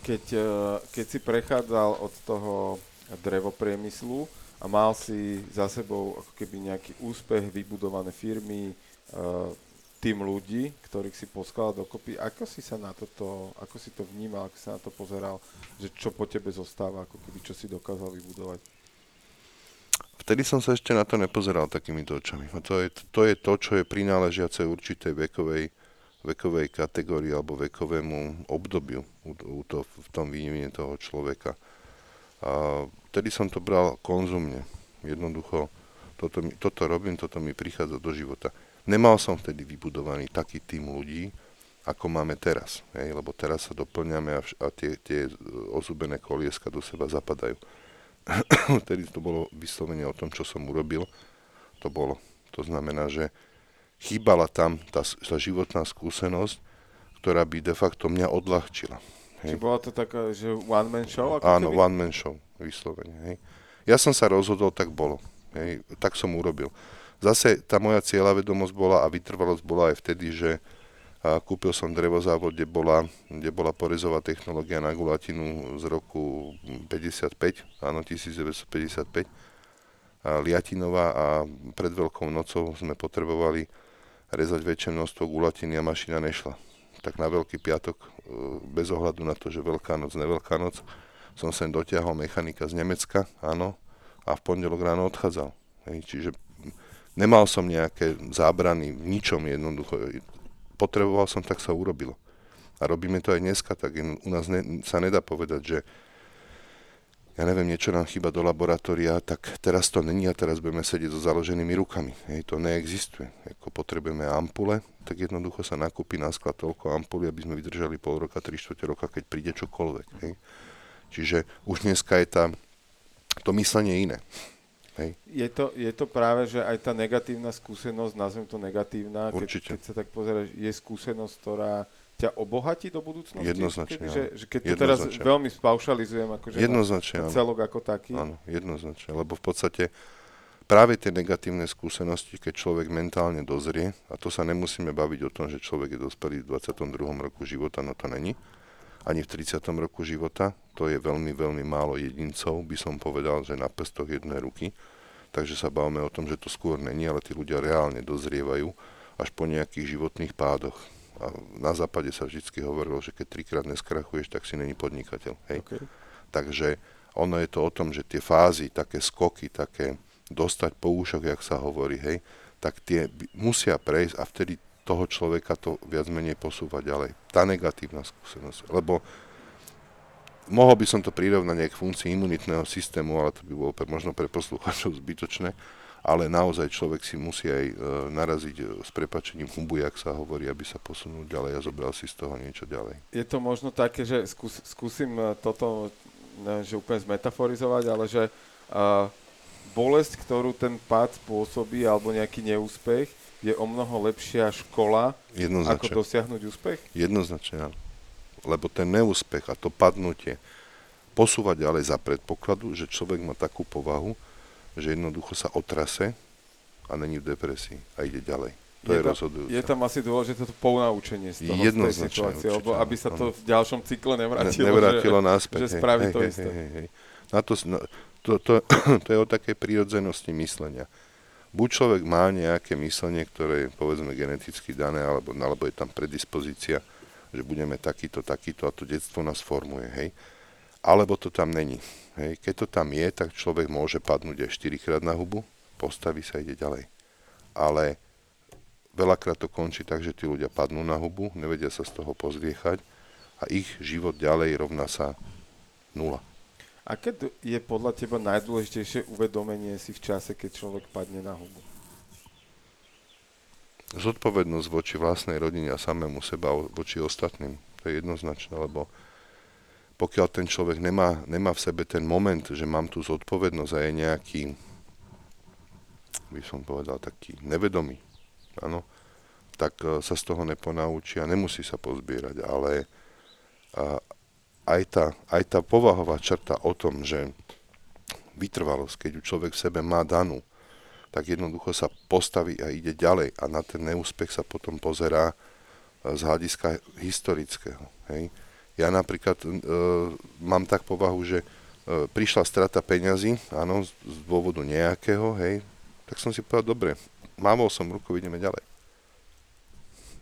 Keď, eh, keď si prechádzal od toho drevopriemyslu a mal si za sebou ako keby nejaký úspech, vybudované firmy, eh, tým ľudí, ktorých si poskladal dokopy, ako si sa na toto, ako si to vnímal, ako si na to pozeral, že čo po tebe zostáva, ako keby čo si dokázal vybudovať? Vtedy som sa ešte na to nepozeral takýmito očami. A to je to, je to čo je prináležiace určitej vekovej, vekovej kategórii alebo vekovému obdobiu u, u to, v tom vývine toho človeka. A vtedy som to bral konzumne. Jednoducho, toto, mi- toto robím, toto mi prichádza do života. Nemal som vtedy vybudovaný taký tým ľudí, ako máme teraz. Hej? Lebo teraz sa doplňame a, vš- a tie, tie ozubené kolieska do seba zapadajú. vtedy to bolo vyslovene o tom, čo som urobil. To bolo. To znamená, že chýbala tam tá, tá životná skúsenosť, ktorá by de facto mňa odľahčila. Či bola to taká, že one man show? Ako Áno, keby? one man show, vyslovene. Hej. Ja som sa rozhodol, tak bolo. Hej. Tak som urobil. Zase tá moja cieľavedomosť bola a vytrvalosť bola aj vtedy, že a kúpil som drevozávod, kde bola, kde bola porezová technológia na gulatinu z roku 55, áno, 1955, a Liatinová a pred Veľkou nocou sme potrebovali rezať väčšie množstvo gulatiny a mašina nešla. Tak na Veľký piatok, e, bez ohľadu na to, že Veľká noc, neveľká noc, som sem dotiahol mechanika z Nemecka, áno, a v pondelok ráno odchádzal. Hej, čiže nemal som nejaké zábrany v ničom jednoducho. Potreboval som, tak sa urobilo. A robíme to aj dneska, tak u nás ne, sa nedá povedať, že ja neviem, niečo nám chýba do laboratória, tak teraz to není a teraz budeme sedieť so založenými rukami. Hej, to neexistuje. Ako potrebujeme ampule, tak jednoducho sa nakúpi na sklad toľko ampuly, aby sme vydržali pol roka, 3 čtvrte roka, keď príde čokoľvek. Hej. Čiže už dneska je tá, to myslenie iné. Hej. Je to, je to práve, že aj tá negatívna skúsenosť, nazvem to negatívna, keď, Určite. keď sa tak pozeráš, je skúsenosť, ktorá ťa obohatí do budúcnosti? Jednoznačne, áno. že, že keď to teraz veľmi spaušalizujem, akože Jednoznačne, na, na áno. celok ako taký. Áno, jednoznačne, lebo v podstate práve tie negatívne skúsenosti, keď človek mentálne dozrie, a to sa nemusíme baviť o tom, že človek je dospelý v 22. roku života, no to není, ani v 30. roku života, to je veľmi, veľmi málo jedincov, by som povedal, že na prstoch jednej ruky, takže sa bavíme o tom, že to skôr není, ale tí ľudia reálne dozrievajú až po nejakých životných pádoch. A na západe sa vždy hovorilo, že keď trikrát neskrachuješ, tak si není podnikateľ. Hej? Okay. Takže ono je to o tom, že tie fázy, také skoky, také dostať po úšok, jak sa hovorí, hej, tak tie musia prejsť a vtedy toho človeka to viac menej posúva ďalej. Tá negatívna skúsenosť. Lebo mohol by som to prirovnať k funkcii imunitného systému, ale to by bolo pre, možno pre poslucháčov zbytočné ale naozaj človek si musí aj e, naraziť e, s prepačením hubu, jak sa hovorí, aby sa posunul ďalej a zobral si z toho niečo ďalej. Je to možno také, že skús, skúsim e, toto ne, že úplne zmetaforizovať, ale že uh, bolesť, ktorú ten pád spôsobí, alebo nejaký neúspech, je o mnoho lepšia škola, ako dosiahnuť úspech? Jednoznačne, áno. Lebo ten neúspech a to padnutie posúva ďalej za predpokladu, že človek má takú povahu, že jednoducho sa otrase a není v depresii a ide ďalej. To je, je rozhodujúce. Je tam asi dôležité to pounaučenie z toho, z tej situácie, určite, lebo aby sa to v ďalšom cykle nevrátilo, ne, nevrátilo že, naspäť. Že spraví hej, to hej, isté. Hej, hej. Na to, na, to, to, to je o takej prírodzenosti myslenia. Buď človek má nejaké myslenie, ktoré je povedzme geneticky dané, alebo, alebo je tam predispozícia, že budeme takýto, takýto a to detstvo nás formuje, hej alebo to tam není. Hej. Keď to tam je, tak človek môže padnúť aj 4 krát na hubu, postaví sa a ide ďalej. Ale veľakrát to končí tak, že tí ľudia padnú na hubu, nevedia sa z toho pozviechať a ich život ďalej rovná sa nula. Aké je podľa teba najdôležitejšie uvedomenie si v čase, keď človek padne na hubu? Zodpovednosť voči vlastnej rodine a samému seba, voči ostatným. To je jednoznačné, lebo pokiaľ ten človek nemá, nemá v sebe ten moment, že mám tú zodpovednosť a je nejaký, by som povedal, taký nevedomý, áno, tak e, sa z toho neponaučí a nemusí sa pozbierať, ale a, aj, tá, aj tá povahová črta o tom, že vytrvalosť, keď ju človek v sebe má danú, tak jednoducho sa postaví a ide ďalej a na ten neúspech sa potom pozerá e, z hľadiska historického. Hej? Ja napríklad e, mám tak povahu, že e, prišla strata peňazí, áno, z, z dôvodu nejakého, hej, tak som si povedal, dobre, mávol som ruku, ideme ďalej.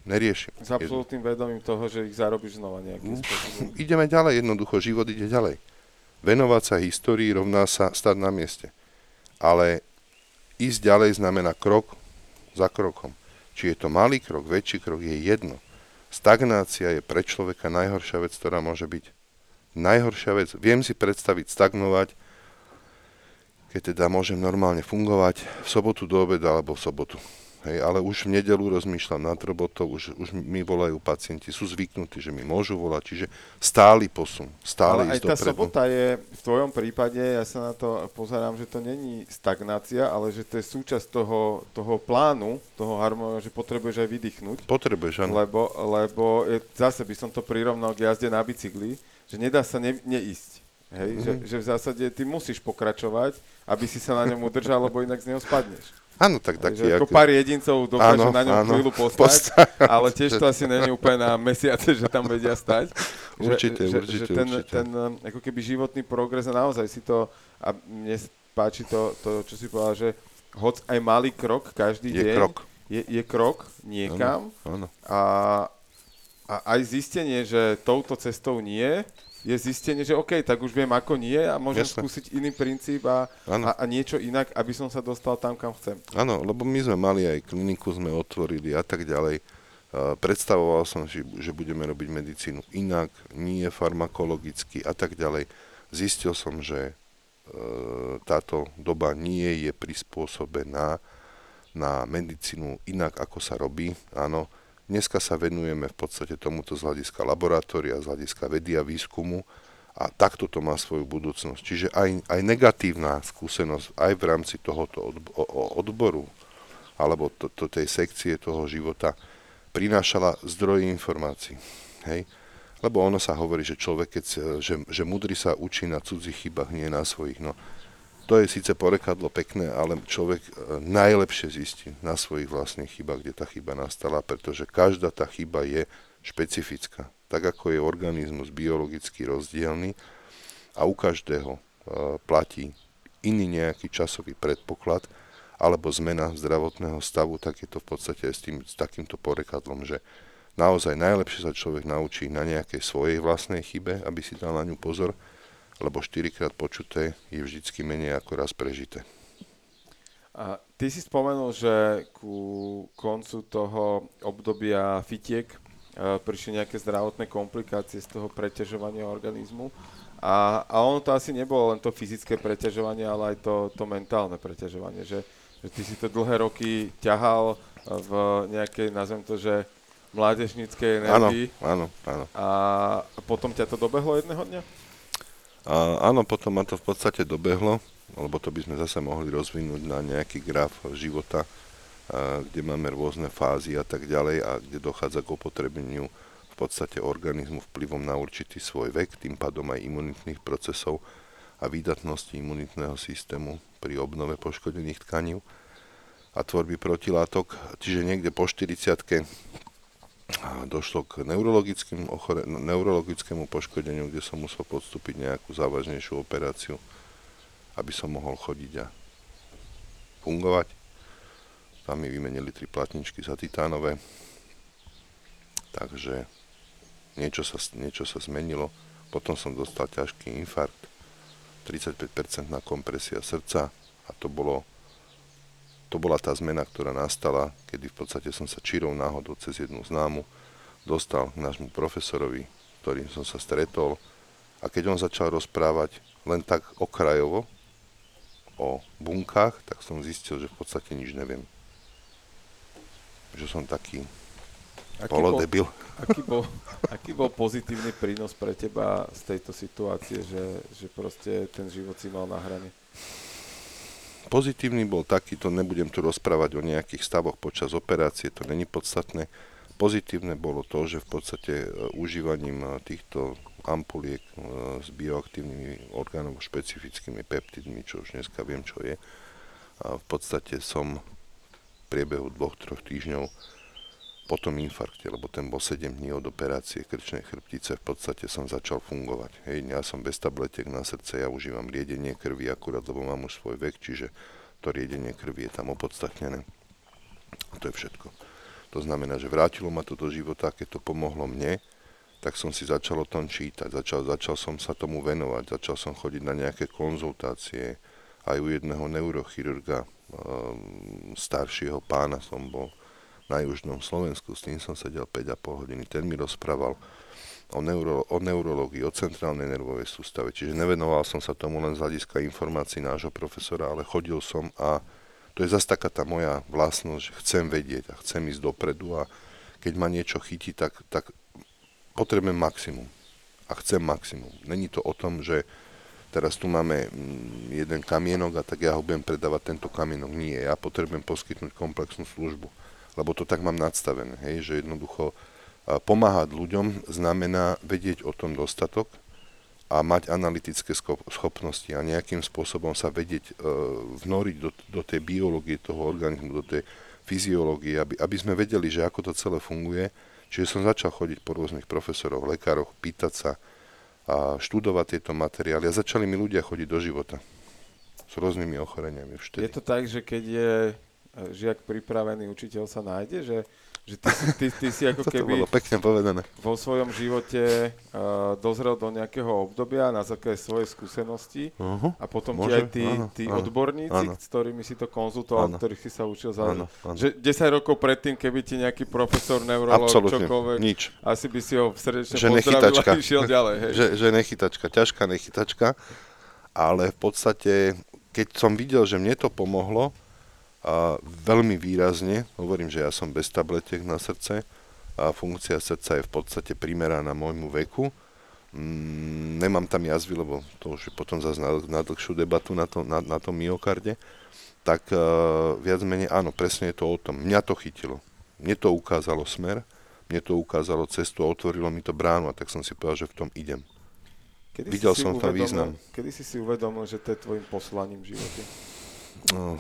Neriešim. S absolútnym vedomím toho, že ich zarobíš znova nejakým spôsobom. Ideme ďalej, jednoducho, život ide ďalej. Venovať sa histórii rovná sa stať na mieste. Ale ísť ďalej znamená krok za krokom. Či je to malý krok, väčší krok, je jedno. Stagnácia je pre človeka najhoršia vec, ktorá môže byť. Najhoršia vec. Viem si predstaviť stagnovať, keď teda môžem normálne fungovať v sobotu do obeda alebo v sobotu. Hej, ale už v nedelu rozmýšľam nad robotou, už, už mi volajú pacienti, sú zvyknutí, že mi môžu volať, čiže stály posun, stále Ale aj tá dopredu. sobota je, v tvojom prípade, ja sa na to pozerám, že to není stagnácia, ale že to je súčasť toho, toho plánu, toho harmonia, že potrebuješ aj vydýchnuť. Potrebuješ, áno. Lebo, lebo je, zase by som to prirovnal k jazde na bicykli, že nedá sa ne, neísť. Hej, mm-hmm. že, že v zásade ty musíš pokračovať, aby si sa na ňom udržal, lebo inak z neho spadneš. Áno, tak taký... Ako pár jedincov dokážu áno, na ňom áno, chvíľu postať, postať, ale tiež to asi není úplne na mesiace, že tam vedia stať. Určite, že, určite, že ten, určite. ten ako keby životný progres a naozaj si to, a mne páči to, to čo si povedal, že hoď aj malý krok každý je deň krok. Je, je krok niekam áno, áno. A, a aj zistenie, že touto cestou nie, je zistenie, že OK, tak už viem ako nie a môžem Jasne. skúsiť iný princíp a, a, a niečo inak, aby som sa dostal tam, kam chcem. Áno, lebo my sme mali aj kliniku, sme otvorili a tak ďalej. Uh, predstavoval som si, že budeme robiť medicínu inak, nie farmakologicky a tak ďalej. Zistil som, že uh, táto doba nie je prispôsobená na medicínu inak, ako sa robí. Áno, Dneska sa venujeme v podstate tomuto z hľadiska laboratória, z hľadiska vedy a výskumu a takto to má svoju budúcnosť. Čiže aj, aj negatívna skúsenosť aj v rámci tohoto odboru alebo to, to, tej sekcie toho života prinášala zdroje informácií. Hej? Lebo ono sa hovorí, že človek, keď, že, že mudrý sa učí na cudzích chybách, nie na svojich. No, to je síce porekadlo pekné, ale človek e, najlepšie zistí na svojich vlastných chybách, kde tá chyba nastala, pretože každá tá chyba je špecifická. Tak ako je organizmus biologicky rozdielný a u každého e, platí iný nejaký časový predpoklad alebo zmena zdravotného stavu, tak je to v podstate s, tým, s takýmto porekadlom, že naozaj najlepšie sa človek naučí na nejakej svojej vlastnej chybe, aby si dal na ňu pozor, lebo štyrikrát počuté je vždycky menej ako raz prežité. A ty si spomenul, že ku koncu toho obdobia fitiek uh, prišli nejaké zdravotné komplikácie z toho preťažovania organizmu. A, a ono to asi nebolo len to fyzické preťažovanie, ale aj to, to mentálne preťažovanie, že, že ty si to dlhé roky ťahal v nejakej, nazvem to, že mládežníckej energii. Áno, áno, áno. A potom ťa to dobehlo jedného dňa? A, áno, potom ma to v podstate dobehlo lebo to by sme zase mohli rozvinúť na nejaký graf života, kde máme rôzne fázy a tak ďalej a kde dochádza k opotrebeniu v podstate organizmu vplyvom na určitý svoj vek, tým pádom aj imunitných procesov a výdatnosti imunitného systému pri obnove poškodených tkaní a tvorby protilátok. Čiže niekde po 40 došlo k neurologickému, ochore, neurologickému poškodeniu, kde som musel podstúpiť nejakú závažnejšiu operáciu aby som mohol chodiť a fungovať. Tam mi vymenili tri platničky za titánové. Takže niečo sa, niečo sa zmenilo. Potom som dostal ťažký infarkt, 35% na kompresia srdca a to bolo to bola tá zmena, ktorá nastala, kedy v podstate som sa čirou náhodou cez jednu známu dostal k nášmu profesorovi, ktorým som sa stretol a keď on začal rozprávať len tak okrajovo, o bunkách, tak som zistil, že v podstate nič neviem. Že som taký aký polodebil. Bol, aký, bol, aký bol pozitívny prínos pre teba z tejto situácie, že, že proste ten život si mal na hrane? Pozitívny bol taký, to nebudem tu rozprávať o nejakých stavoch počas operácie, to není podstatné. Pozitívne bolo to, že v podstate e, užívaním e, týchto ampuliek e, s bioaktívnymi orgánovo špecifickými peptidmi, čo už dneska viem, čo je. V podstate som v priebehu dvoch, troch týždňov po tom infarkte, lebo ten bol 7 dní od operácie krčnej chrbtice, v podstate som začal fungovať. Hej, ja som bez tabletiek na srdce, ja užívam riedenie krvi akurát, lebo mám už svoj vek, čiže to riedenie krvi je tam opodstatnené. A to je všetko. To znamená, že vrátilo ma to do života, keď to pomohlo mne, tak som si začal o tom čítať, začal, začal som sa tomu venovať, začal som chodiť na nejaké konzultácie, aj u jedného neurochirurga, um, staršieho pána som bol na južnom Slovensku, s tým som sedel 5,5 hodiny, ten mi rozprával o, neuro, o neurológii, o centrálnej nervovej sústave, čiže nevenoval som sa tomu len z hľadiska informácií nášho profesora, ale chodil som a to je zase taká tá moja vlastnosť, že chcem vedieť a chcem ísť dopredu a keď ma niečo chytí, tak, tak potrebujem maximum. A chcem maximum. Není to o tom, že teraz tu máme mm, jeden kamienok a tak ja ho budem predávať tento kamienok. Nie, ja potrebujem poskytnúť komplexnú službu. Lebo to tak mám nadstavené, hej, že jednoducho pomáhať ľuďom znamená vedieť o tom dostatok, a mať analytické schopnosti a nejakým spôsobom sa vedieť e, vnoriť do, do tej biológie toho organizmu, do tej fyziológie, aby, aby sme vedeli, že ako to celé funguje. Čiže som začal chodiť po rôznych profesoroch, lekároch, pýtať sa a študovať tieto materiály a začali mi ľudia chodiť do života s rôznymi ochoreniami už Je to tak, že keď je žiak pripravený, učiteľ sa nájde, že že ty, si, ty, ty si ako keby pekne povedané. vo svojom živote uh, dozrel do nejakého obdobia na základe svojej skúsenosti uh-huh. a potom Môže? ti aj tí, áno, tí áno, odborníci, áno. s ktorými si to konzultoval, áno. ktorých si sa učil za... Áno, áno. Že 10 rokov predtým, keby ti nejaký profesor, neurolog, čokoľvek, nič. asi by si ho srdečne že pozdravil a išiel ďalej. Hej. Že, že nechytačka, ťažká nechytačka, ale v podstate, keď som videl, že mne to pomohlo, a veľmi výrazne, hovorím, že ja som bez tabletiek na srdce a funkcia srdca je v podstate primeraná môjmu veku. Mm, nemám tam jazvy, lebo to už je potom zase na, na dlhšiu debatu na, to, na, na tom myokarde. Tak uh, viac menej áno, presne je to o tom. Mňa to chytilo. Mne to ukázalo smer, mne to ukázalo cestu a otvorilo mi to bránu a tak som si povedal, že v tom idem. Kedy Videl som tam význam. Kedy si si uvedomil, že to je tvojim poslaním v živote? No,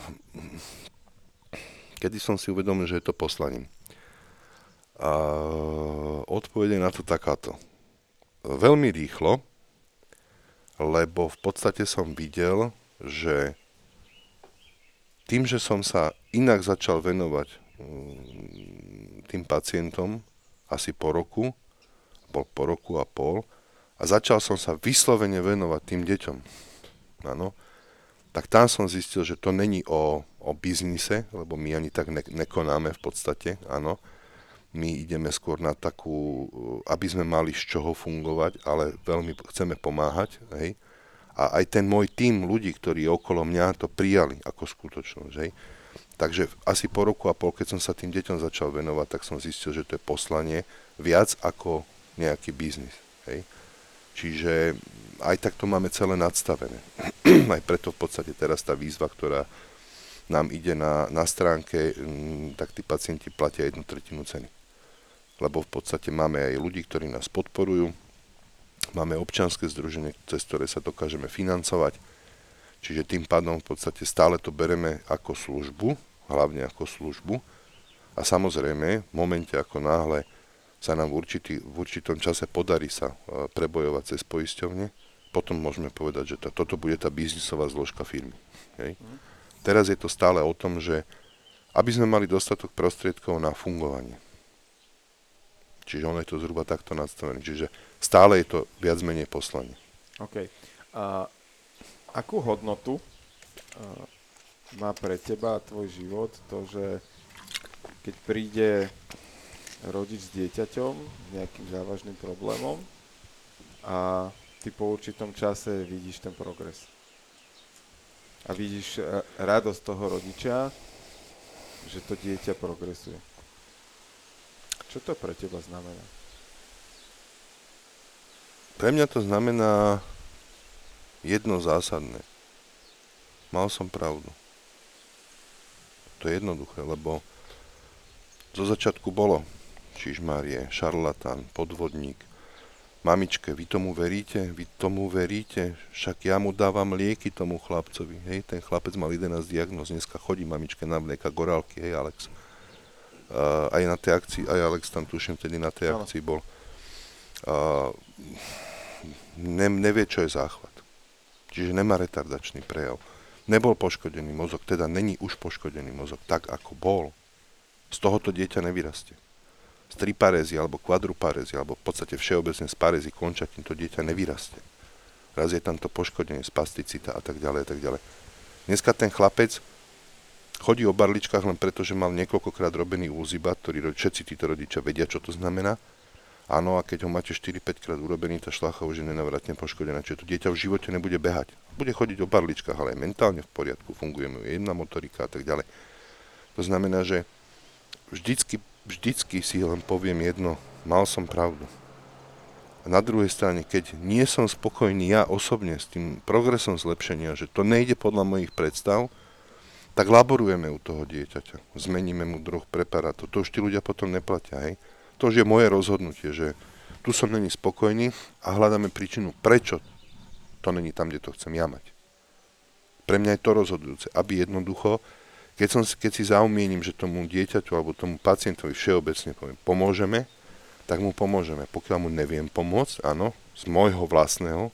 kedy som si uvedomil, že je to poslaním. A odpovede na to takáto. Veľmi rýchlo, lebo v podstate som videl, že tým, že som sa inak začal venovať mm, tým pacientom asi po roku, bol po roku a pol, a začal som sa vyslovene venovať tým deťom. Áno tak tam som zistil, že to není o, o biznise, lebo my ani tak ne, nekonáme v podstate, áno. My ideme skôr na takú, aby sme mali z čoho fungovať, ale veľmi chceme pomáhať, hej. A aj ten môj tým ľudí, ktorí okolo mňa to prijali ako skutočnosť, hej. Takže asi po roku a pol, keď som sa tým deťom začal venovať, tak som zistil, že to je poslanie viac ako nejaký biznis, hej. Čiže aj tak to máme celé nadstavené. aj preto v podstate teraz tá výzva, ktorá nám ide na, na stránke, mm, tak tí pacienti platia jednu tretinu ceny. Lebo v podstate máme aj ľudí, ktorí nás podporujú, máme občianske združenie, cez ktoré sa dokážeme financovať, čiže tým pádom v podstate stále to bereme ako službu, hlavne ako službu a samozrejme v momente ako náhle sa nám v, určitý, v určitom čase podarí sa e, prebojovať cez poisťovne, potom môžeme povedať, že to, toto bude tá biznisová zložka firmy. Hej. Mm. Teraz je to stále o tom, že aby sme mali dostatok prostriedkov na fungovanie. Čiže ono je to zhruba takto nastavené. Čiže stále je to viac menej poslanie. OK. A akú hodnotu má pre teba tvoj život to, že keď príde rodič s dieťaťom nejakým závažným problémom a ty po určitom čase vidíš ten progres. A vidíš e, radosť toho rodiča, že to dieťa progresuje. Čo to pre teba znamená? Pre mňa to znamená jedno zásadné. Mal som pravdu. To je jednoduché, lebo zo začiatku bolo Čižmárie, šarlatán, podvodník. Mamičke, vy tomu veríte? Vy tomu veríte? Však ja mu dávam lieky tomu chlapcovi. Hej, ten chlapec mal 11 diagnóz, dneska chodí mamičke na mlieka, gorálky, hej Alex. Uh, aj na tej akcii, aj Alex tam tuším vtedy na tej akcii bol. Uh, ne, nevie, čo je záchvat. Čiže nemá retardačný prejav. Nebol poškodený mozog, teda není už poškodený mozog, tak ako bol. Z tohoto dieťa nevyrastie z triparézy alebo kvadruparézy alebo v podstate všeobecne z parézy končatín to dieťa nevyrastie. Raz je tam to poškodenie, spasticita a tak ďalej a tak ďalej. Dneska ten chlapec chodí o barličkách len preto, že mal niekoľkokrát robený úzibat, ktorý všetci títo rodičia vedia, čo to znamená. Áno, a keď ho máte 4-5 krát urobený, tá šlacha už je nenavratne poškodená, čiže to dieťa v živote nebude behať. Bude chodiť o barličkách, ale aj mentálne v poriadku, funguje mu jedna motorika a tak ďalej. To znamená, že vždycky vždycky si len poviem jedno, mal som pravdu. A na druhej strane, keď nie som spokojný ja osobne s tým progresom zlepšenia, že to nejde podľa mojich predstav, tak laborujeme u toho dieťaťa. Zmeníme mu druh preparátov. To už tí ľudia potom neplatia, hej. To už je moje rozhodnutie, že tu som není spokojný a hľadáme príčinu, prečo to není tam, kde to chcem ja mať. Pre mňa je to rozhodujúce, aby jednoducho keď, som, keď si zaumiením, že tomu dieťaťu alebo tomu pacientovi všeobecne poviem, pomôžeme, tak mu pomôžeme. Pokiaľ mu neviem pomôcť, áno, z môjho vlastného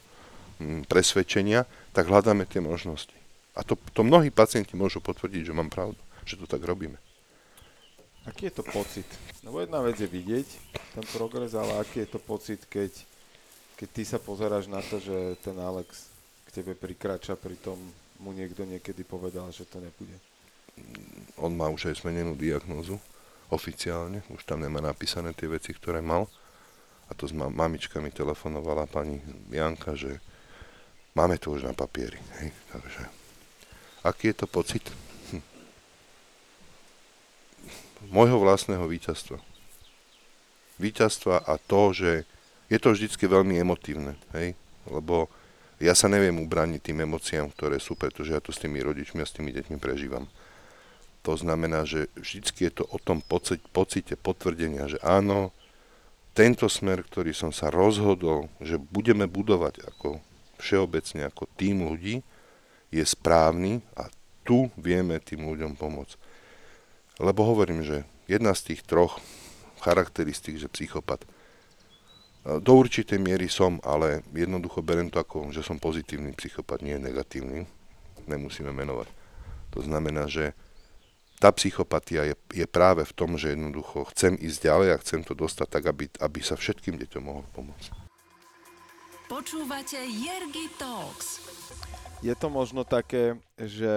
mm, presvedčenia, tak hľadáme tie možnosti. A to, to mnohí pacienti môžu potvrdiť, že mám pravdu, že to tak robíme. Aký je to pocit? No jedna vec je vidieť ten progres, ale aký je to pocit, keď, keď ty sa pozeráš na to, že ten Alex k tebe prikrača, pritom mu niekto niekedy povedal, že to nebude on má už aj zmenenú diagnózu oficiálne, už tam nemá napísané tie veci, ktoré mal. A to s mamička mi telefonovala pani Janka, že máme to už na papieri. Hej? Takže, aký je to pocit? Hm. Mojho vlastného víťazstva. Víťazstva a to, že je to vždycky veľmi emotívne, hej? lebo ja sa neviem ubraniť tým emóciám, ktoré sú, pretože ja to s tými rodičmi a s tými deťmi prežívam. To znamená, že vždy je to o tom pocite, potvrdenia, že áno, tento smer, ktorý som sa rozhodol, že budeme budovať ako všeobecne, ako tým ľudí, je správny a tu vieme tým ľuďom pomôcť. Lebo hovorím, že jedna z tých troch charakteristík, že psychopat, do určitej miery som, ale jednoducho berem to ako, že som pozitívny psychopat, nie negatívny. Nemusíme menovať. To znamená, že tá psychopatia je, je práve v tom, že jednoducho chcem ísť ďalej a chcem to dostať tak, aby, aby sa všetkým deťom mohol pomôcť. Počúvate Jergy Talks. Je to možno také, že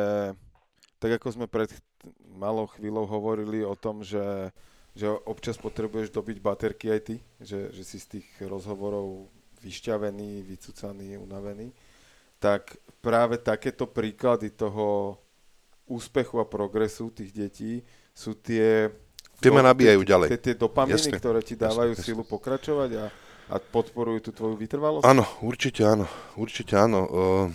tak ako sme pred malou chvíľou hovorili o tom, že, že občas potrebuješ dobiť baterky aj ty, že, že si z tých rozhovorov vyšťavený, vycúcaný, unavený, tak práve takéto príklady toho úspechu a progresu tých detí sú tie... Tie ma nabíjajú ďalej. Tie, tie dopaminy, jasne, ktoré ti dávajú jasne, silu jasne. pokračovať a, a podporujú tú tvoju vytrvalosť? Áno, určite áno. Určite áno. Uh,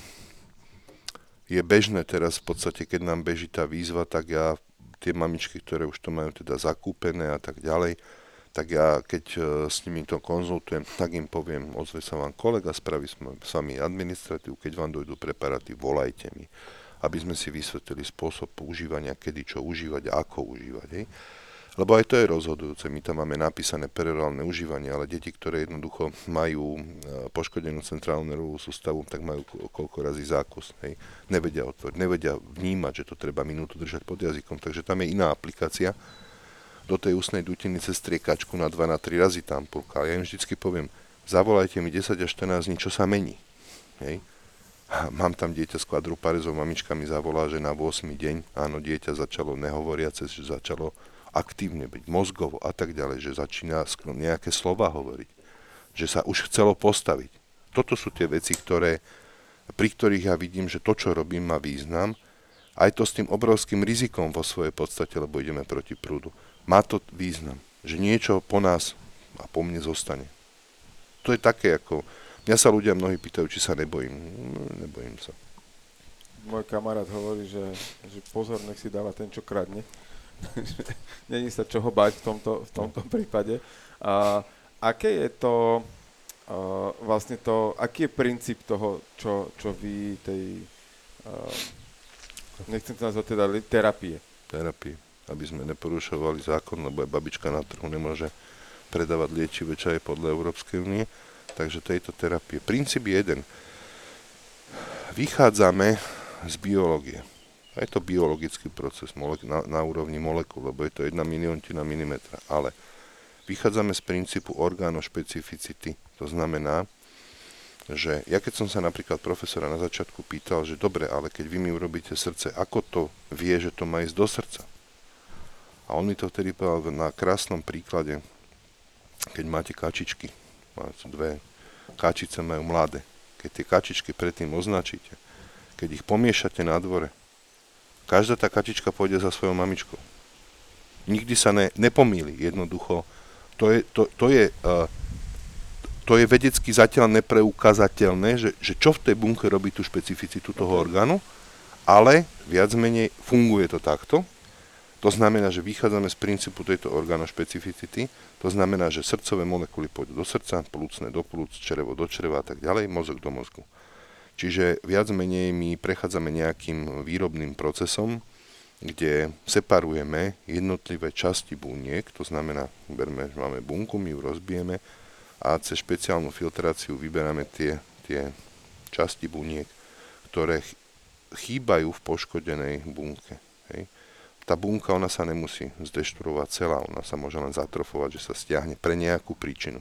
je bežné teraz v podstate, keď nám beží tá výzva, tak ja tie mamičky, ktoré už to majú teda zakúpené a tak ďalej, tak ja keď uh, s nimi to konzultujem, tak im poviem, ozve sa vám kolega, spraví s vami administratívu, keď vám dojdú preparáty, volajte mi aby sme si vysvetlili spôsob používania, kedy čo užívať a ako užívať. Hej. Lebo aj to je rozhodujúce. My tam máme napísané perorálne užívanie, ale deti, ktoré jednoducho majú e, poškodenú centrálnu nervovú sústavu, tak majú koľko razy zákus. Hej. Nevedia otvoriť, nevedia vnímať, že to treba minútu držať pod jazykom. Takže tam je iná aplikácia. Do tej ústnej dutiny cez striekačku na 2 na 3 razy tam pulka. Ja im vždycky poviem, zavolajte mi 10 až 14 dní, čo sa mení. Hej mám tam dieťa s kvadruparezou, mamička mi zavolá, že na 8. deň, áno, dieťa začalo nehovoriace, že začalo aktívne byť mozgovo a tak ďalej, že začína nejaké slova hovoriť, že sa už chcelo postaviť. Toto sú tie veci, ktoré, pri ktorých ja vidím, že to, čo robím, má význam, aj to s tým obrovským rizikom vo svojej podstate, lebo ideme proti prúdu. Má to význam, že niečo po nás a po mne zostane. To je také ako, Mňa sa ľudia mnohí pýtajú, či sa nebojím. Nebojím sa. Môj kamarát hovorí, že, že pozor, nech si dáva ten, čo kradne. Není sa čoho bať v tomto, v tomto prípade. A aké je to, uh, vlastne to, aký je princíp toho, čo, čo vy tej, uh, nechcem to nazvať teda terapie. Terapie, aby sme neporušovali zákon, lebo aj babička na trhu nemôže predávať liečivé čaje podľa Európskej únie takže tejto terapie. Princíp je jeden. Vychádzame z biológie. A je to biologický proces na, na úrovni molekúl, lebo je to jedna miliontina milimetra. Ale vychádzame z princípu orgánošpecificity. To znamená, že ja keď som sa napríklad profesora na začiatku pýtal, že dobre, ale keď vy mi urobíte srdce, ako to vie, že to má ísť do srdca? A on mi to vtedy povedal na krásnom príklade, keď máte kačičky dve kačice majú mladé. Keď tie kačičky predtým označíte, keď ich pomiešate na dvore, každá tá kačička pôjde za svojou mamičkou. Nikdy sa ne, nepomíli, jednoducho. To je, to, to je, uh, to je vedecky zatiaľ nepreukazateľné, že, že čo v tej bunke robí tú špecificitu toho orgánu, ale viac menej funguje to takto to znamená, že vychádzame z princípu tejto organošpecificity, to znamená, že srdcové molekuly pôjdu do srdca, plúcne do plúc, črevo do čreva a tak ďalej, mozog do mozgu. Čiže viac menej my prechádzame nejakým výrobným procesom, kde separujeme jednotlivé časti buniek, to znamená, berme, že máme bunku, my ju rozbijeme a cez špeciálnu filtráciu vyberáme tie, tie časti buniek, ktoré chýbajú v poškodenej bunke. Hej tá bunka, ona sa nemusí zdešturovať celá, ona sa môže len zatrofovať, že sa stiahne pre nejakú príčinu.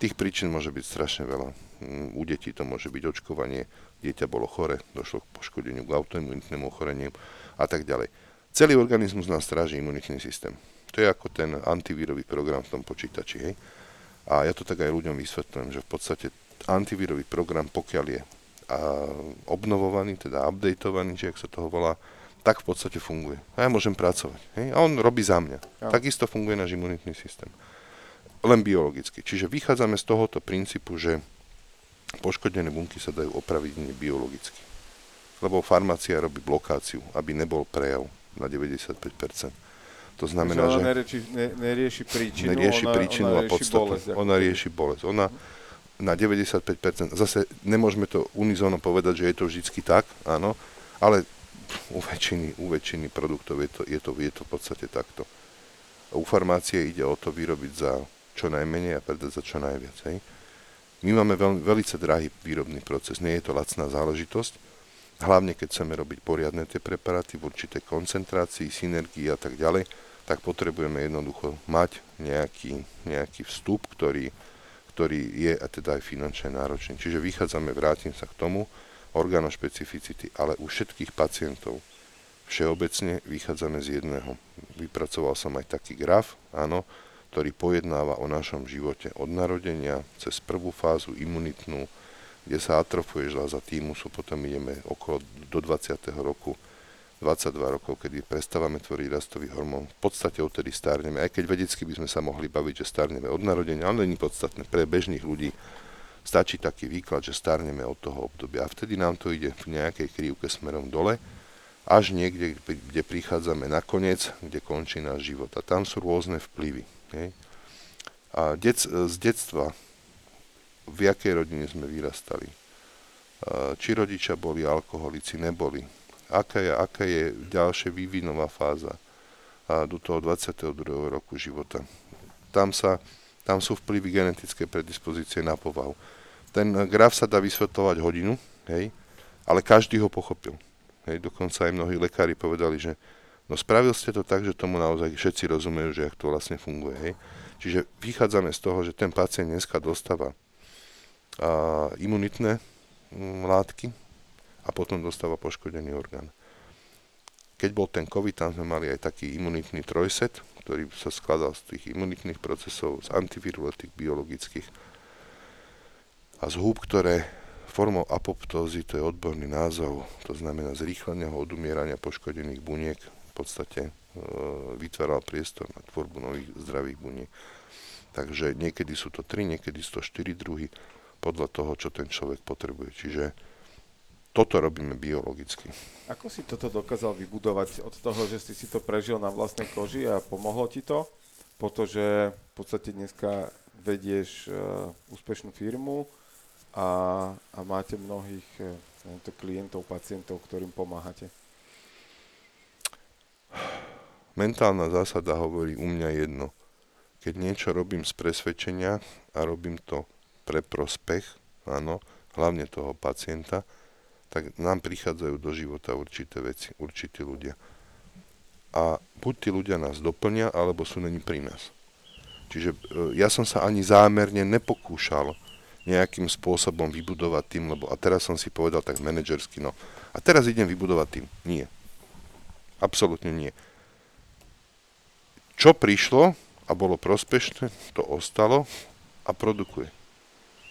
Tých príčin môže byť strašne veľa. Mm, u detí to môže byť očkovanie, dieťa bolo chore, došlo k poškodeniu, k autoimunitnému ochoreniu a tak ďalej. Celý organizmus nás stráži imunitný systém. To je ako ten antivírový program v tom počítači. Hej? A ja to tak aj ľuďom vysvetľujem, že v podstate antivírový program, pokiaľ je a obnovovaný, teda updateovaný, či ak sa toho volá, tak v podstate funguje. A ja môžem pracovať. Hej? A on robí za mňa. Ja. Takisto funguje náš imunitný systém. Len biologicky. Čiže vychádzame z tohoto princípu, že poškodené bunky sa dajú opraviť biologicky. Lebo farmácia robí blokáciu, aby nebol prejav na 95%. To znamená, že... Ona nerieši, ne, nerieši príčinu, nerieši ona, príčinu ona a podstatu. Bolesť, ona rieši bolesť. Ona na 95%, zase nemôžeme to unizóno povedať, že je to vždycky tak, áno, ale u väčšiny, u väčšiny produktov je to, je, to, je to v podstate takto. U farmácie ide o to vyrobiť za čo najmenej a predať za čo najviac. Hej. My máme veľmi, veľmi drahý výrobný proces, nie je to lacná záležitosť, hlavne keď chceme robiť poriadne tie preparáty v určitej koncentrácii, synergii a tak ďalej, tak potrebujeme jednoducho mať nejaký, nejaký vstup, ktorý, ktorý je a teda aj finančne náročný. Čiže vychádzame, vrátim sa k tomu, organošpecificity, ale u všetkých pacientov všeobecne vychádzame z jedného. Vypracoval som aj taký graf, áno, ktorý pojednáva o našom živote od narodenia cez prvú fázu imunitnú, kde sa atrofuje žľaza týmusu, potom ideme okolo do 20. roku, 22 rokov, kedy prestávame tvoriť rastový hormón. V podstate odtedy starneme, aj keď vedecky by sme sa mohli baviť, že starneme od narodenia, ale nie podstatné. Pre bežných ľudí stačí taký výklad, že starneme od toho obdobia. A vtedy nám to ide v nejakej krivke smerom dole, až niekde, kde prichádzame na koniec, kde končí náš život. A tam sú rôzne vplyvy. Hej. A dec, z detstva, v jakej rodine sme vyrastali, či rodičia boli alkoholici, neboli, aká je, aká je ďalšia vývinová fáza do toho 22. roku života. Tam, sa, tam sú vplyvy genetické predispozície na povahu. Ten graf sa dá vysvetľovať hodinu, hej, ale každý ho pochopil. Hej, dokonca aj mnohí lekári povedali, že No spravil ste to tak, že tomu naozaj všetci rozumejú, že jak to vlastne funguje. Hej. Čiže vychádzame z toho, že ten pacient dneska dostáva a, imunitné m, mm, látky a potom dostáva poškodený orgán. Keď bol ten COVID, tam sme mali aj taký imunitný trojset, ktorý sa skladal z tých imunitných procesov, z antiviruletik biologických a z ktoré formou apoptózy, to je odborný názov, to znamená zrýchleného odumierania poškodených buniek, podstate e, vytváral priestor na tvorbu nových zdravých buniek. Takže niekedy sú to 3, niekedy sú to 4 druhy podľa toho, čo ten človek potrebuje. Čiže toto robíme biologicky. Ako si toto dokázal vybudovať od toho, že si to prežil na vlastnej koži a pomohlo ti to? Protože v podstate dneska vedieš uh, úspešnú firmu a, a máte mnohých uh, klientov, pacientov, ktorým pomáhate. Mentálna zásada hovorí u mňa jedno. Keď niečo robím z presvedčenia a robím to pre prospech, áno, hlavne toho pacienta, tak nám prichádzajú do života určité veci, určití ľudia. A buď tí ľudia nás doplnia, alebo sú není pri nás. Čiže e, ja som sa ani zámerne nepokúšal nejakým spôsobom vybudovať tým, lebo a teraz som si povedal tak manažersky, no a teraz idem vybudovať tým. Nie. Absolútne nie čo prišlo a bolo prospešné, to ostalo a produkuje.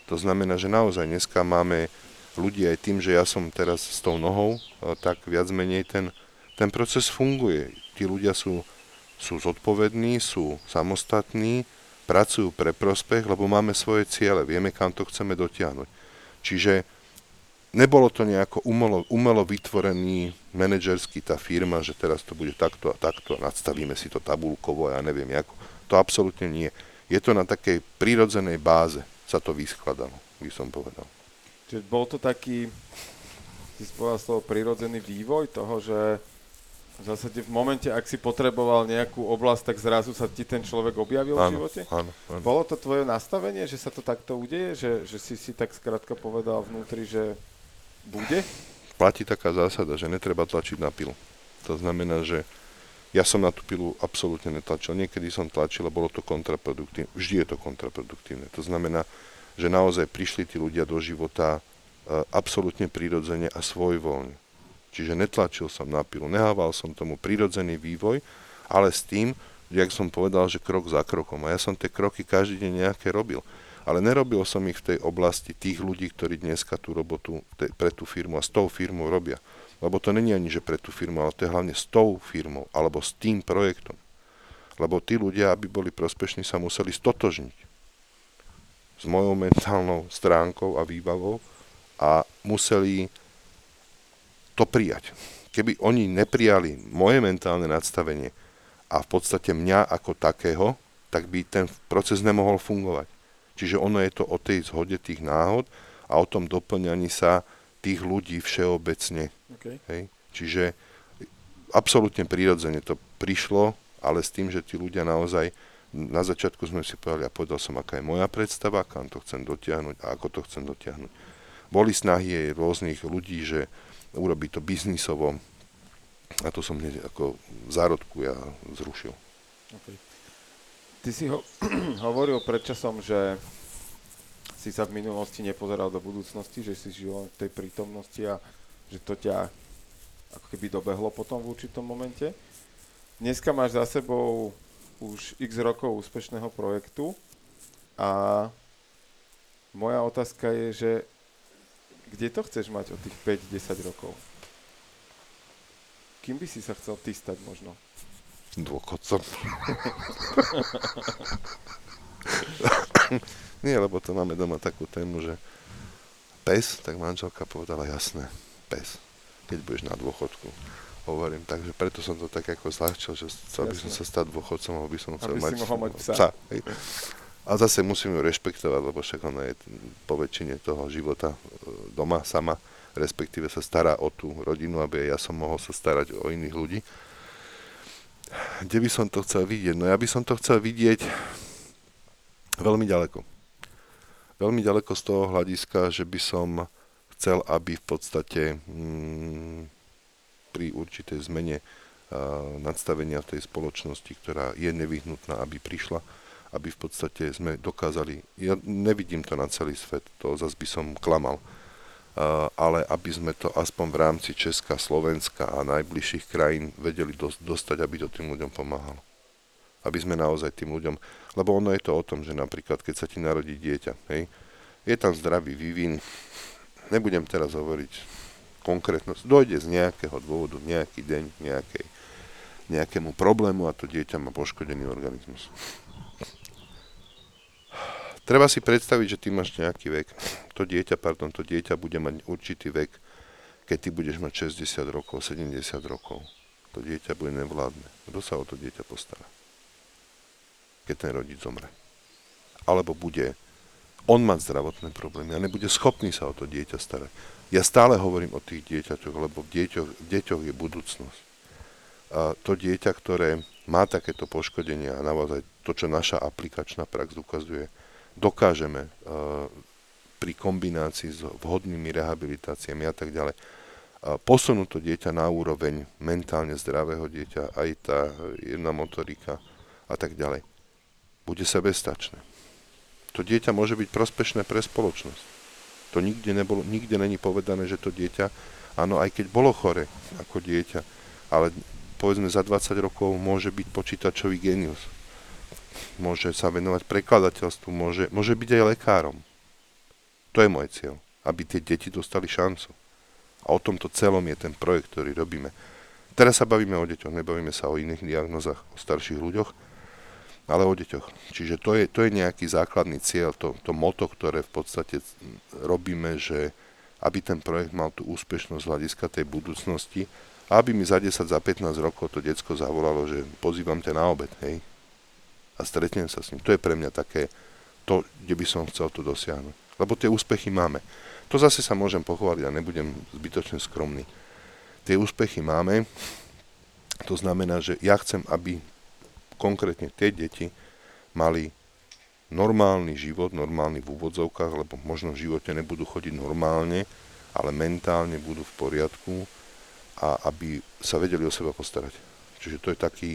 To znamená, že naozaj dneska máme ľudí aj tým, že ja som teraz s tou nohou, tak viac menej ten, ten proces funguje. Tí ľudia sú, sú zodpovední, sú samostatní, pracujú pre prospech, lebo máme svoje ciele, vieme, kam to chceme dotiahnuť. Čiže nebolo to nejako umelo, umelo vytvorený manažerský tá firma, že teraz to bude takto a takto a nadstavíme si to tabulkovo a ja neviem ako. To absolútne nie. Je to na takej prírodzenej báze sa to vyskladalo, by som povedal. Čiže bol to taký, ty si povedal slovo, prírodzený vývoj toho, že v zásade v momente, ak si potreboval nejakú oblasť, tak zrazu sa ti ten človek objavil áno, v živote? Áno, áno. Bolo to tvoje nastavenie, že sa to takto udeje? Že, že si si tak skrátka povedal vnútri, že bude? Platí taká zásada, že netreba tlačiť na pilu. To znamená, že ja som na tú pilu absolútne netlačil. Niekedy som tlačil a bolo to kontraproduktívne. Vždy je to kontraproduktívne. To znamená, že naozaj prišli tí ľudia do života e, absolútne prirodzene a svojvoľne. Čiže netlačil som na pilu, nehával som tomu prirodzený vývoj, ale s tým, jak som povedal, že krok za krokom. A ja som tie kroky každý deň nejaké robil ale nerobil som ich v tej oblasti tých ľudí, ktorí dneska tú robotu pre tú firmu a s tou firmou robia. Lebo to není ani, že pre tú firmu, ale to je hlavne s tou firmou alebo s tým projektom. Lebo tí ľudia, aby boli prospešní, sa museli stotožniť s mojou mentálnou stránkou a výbavou a museli to prijať. Keby oni neprijali moje mentálne nadstavenie a v podstate mňa ako takého, tak by ten proces nemohol fungovať. Čiže ono je to o tej zhode tých náhod a o tom doplňaní sa tých ľudí všeobecne. Okay. Hej? Čiže absolútne prirodzene to prišlo, ale s tým, že tí ľudia naozaj na začiatku sme si povedali, a povedal som, aká je moja predstava, kam to chcem dotiahnuť a ako to chcem dotiahnuť. Boli snahy aj rôznych ľudí, že urobiť to biznisovo a to som hneď ako zárodku ja zrušil. Okay. Ty si ho, hovoril predčasom, že si sa v minulosti nepozeral do budúcnosti, že si žil v tej prítomnosti a že to ťa ako keby dobehlo potom v určitom momente. Dneska máš za sebou už x rokov úspešného projektu a moja otázka je, že kde to chceš mať o tých 5-10 rokov? Kým by si sa chcel ty stať možno? Dôchodcom. Nie, lebo to máme doma takú tému, že pes, tak manželka povedala jasné, pes, keď budeš na dôchodku. Hovorím, takže preto som to tak ako zľahčil, že chcel by som sa stať dôchodcom, alebo by som chcel Aby mať, mať psa. psa. A zase musím ju rešpektovať, lebo však ona je po väčšine toho života e, doma sama, respektíve sa stará o tú rodinu, aby ja som mohol sa starať o iných ľudí. Kde by som to chcel vidieť? No ja by som to chcel vidieť veľmi ďaleko. Veľmi ďaleko z toho hľadiska, že by som chcel, aby v podstate mm, pri určitej zmene uh, nadstavenia tej spoločnosti, ktorá je nevyhnutná, aby prišla, aby v podstate sme dokázali, ja nevidím to na celý svet, to zase by som klamal, uh, ale aby sme to aspoň v rámci Česka, Slovenska a najbližších krajín vedeli dos- dostať, aby to tým ľuďom pomáhalo. Aby sme naozaj tým ľuďom, lebo ono je to o tom, že napríklad keď sa ti narodí dieťa, hej, je tam zdravý vývin, nebudem teraz hovoriť konkrétnosť, dojde z nejakého dôvodu, nejaký deň, nejakej, nejakému problému a to dieťa má poškodený organizmus. Treba si predstaviť, že ty máš nejaký vek. To dieťa, pardon, to dieťa bude mať určitý vek, keď ty budeš mať 60 rokov, 70 rokov. To dieťa bude nevládne. Kto sa o to dieťa postará? Keď ten rodič zomre. Alebo bude on mať zdravotné problémy a nebude schopný sa o to dieťa starať. Ja stále hovorím o tých dieťaťoch, lebo v deťoch, v deťoch je budúcnosť. A to dieťa, ktoré má takéto poškodenia a naozaj to, čo naša aplikačná prax ukazuje, dokážeme uh, pri kombinácii s vhodnými rehabilitáciami a tak ďalej uh, posunúť to dieťa na úroveň mentálne zdravého dieťa, aj tá jedna motorika a tak ďalej. Bude sebestačné. To dieťa môže byť prospešné pre spoločnosť. To nikde, nebolo, nikde není povedané, že to dieťa, áno, aj keď bolo chore ako dieťa, ale povedzme za 20 rokov môže byť počítačový genius môže sa venovať prekladateľstvu, môže, môže byť aj lekárom. To je môj cieľ, aby tie deti dostali šancu. A o tomto celom je ten projekt, ktorý robíme. Teraz sa bavíme o deťoch, nebavíme sa o iných diagnozách, o starších ľuďoch, ale o deťoch. Čiže to je, to je nejaký základný cieľ, to, to moto, ktoré v podstate robíme, že aby ten projekt mal tú úspešnosť z hľadiska tej budúcnosti a aby mi za 10, za 15 rokov to decko zavolalo, že pozývam ťa na obed, hej, a stretnem sa s ním. To je pre mňa také, to, kde by som chcel to dosiahnuť. Lebo tie úspechy máme. To zase sa môžem pochváliť a nebudem zbytočne skromný. Tie úspechy máme, to znamená, že ja chcem, aby konkrétne tie deti mali normálny život, normálny v úvodzovkách, lebo možno v živote nebudú chodiť normálne, ale mentálne budú v poriadku a aby sa vedeli o seba postarať. Čiže to je taký,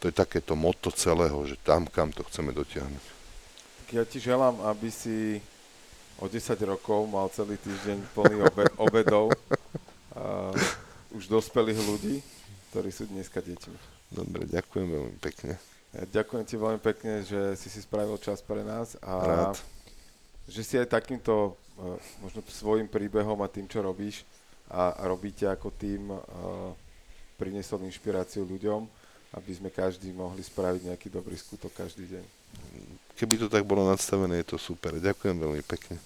to je takéto moto celého, že tam, kam to chceme dotiahnuť. Ja ti želám, aby si o 10 rokov mal celý týždeň plný obe- obedov a už dospelých ľudí, ktorí sú dneska deťmi. Dobre, ďakujem veľmi pekne. Ja ďakujem ti veľmi pekne, že si si spravil čas pre nás a Rád. že si aj takýmto uh, možno svojim príbehom a tým, čo robíš a, robíte ako tým, uh, priniesol inšpiráciu ľuďom aby sme každý mohli spraviť nejaký dobrý skutok každý deň. Keby to tak bolo nadstavené, je to super. Ďakujem veľmi pekne.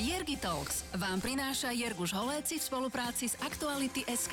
Jergi Talks vám prináša Jerguš Holéci v spolupráci s Aktuality SK.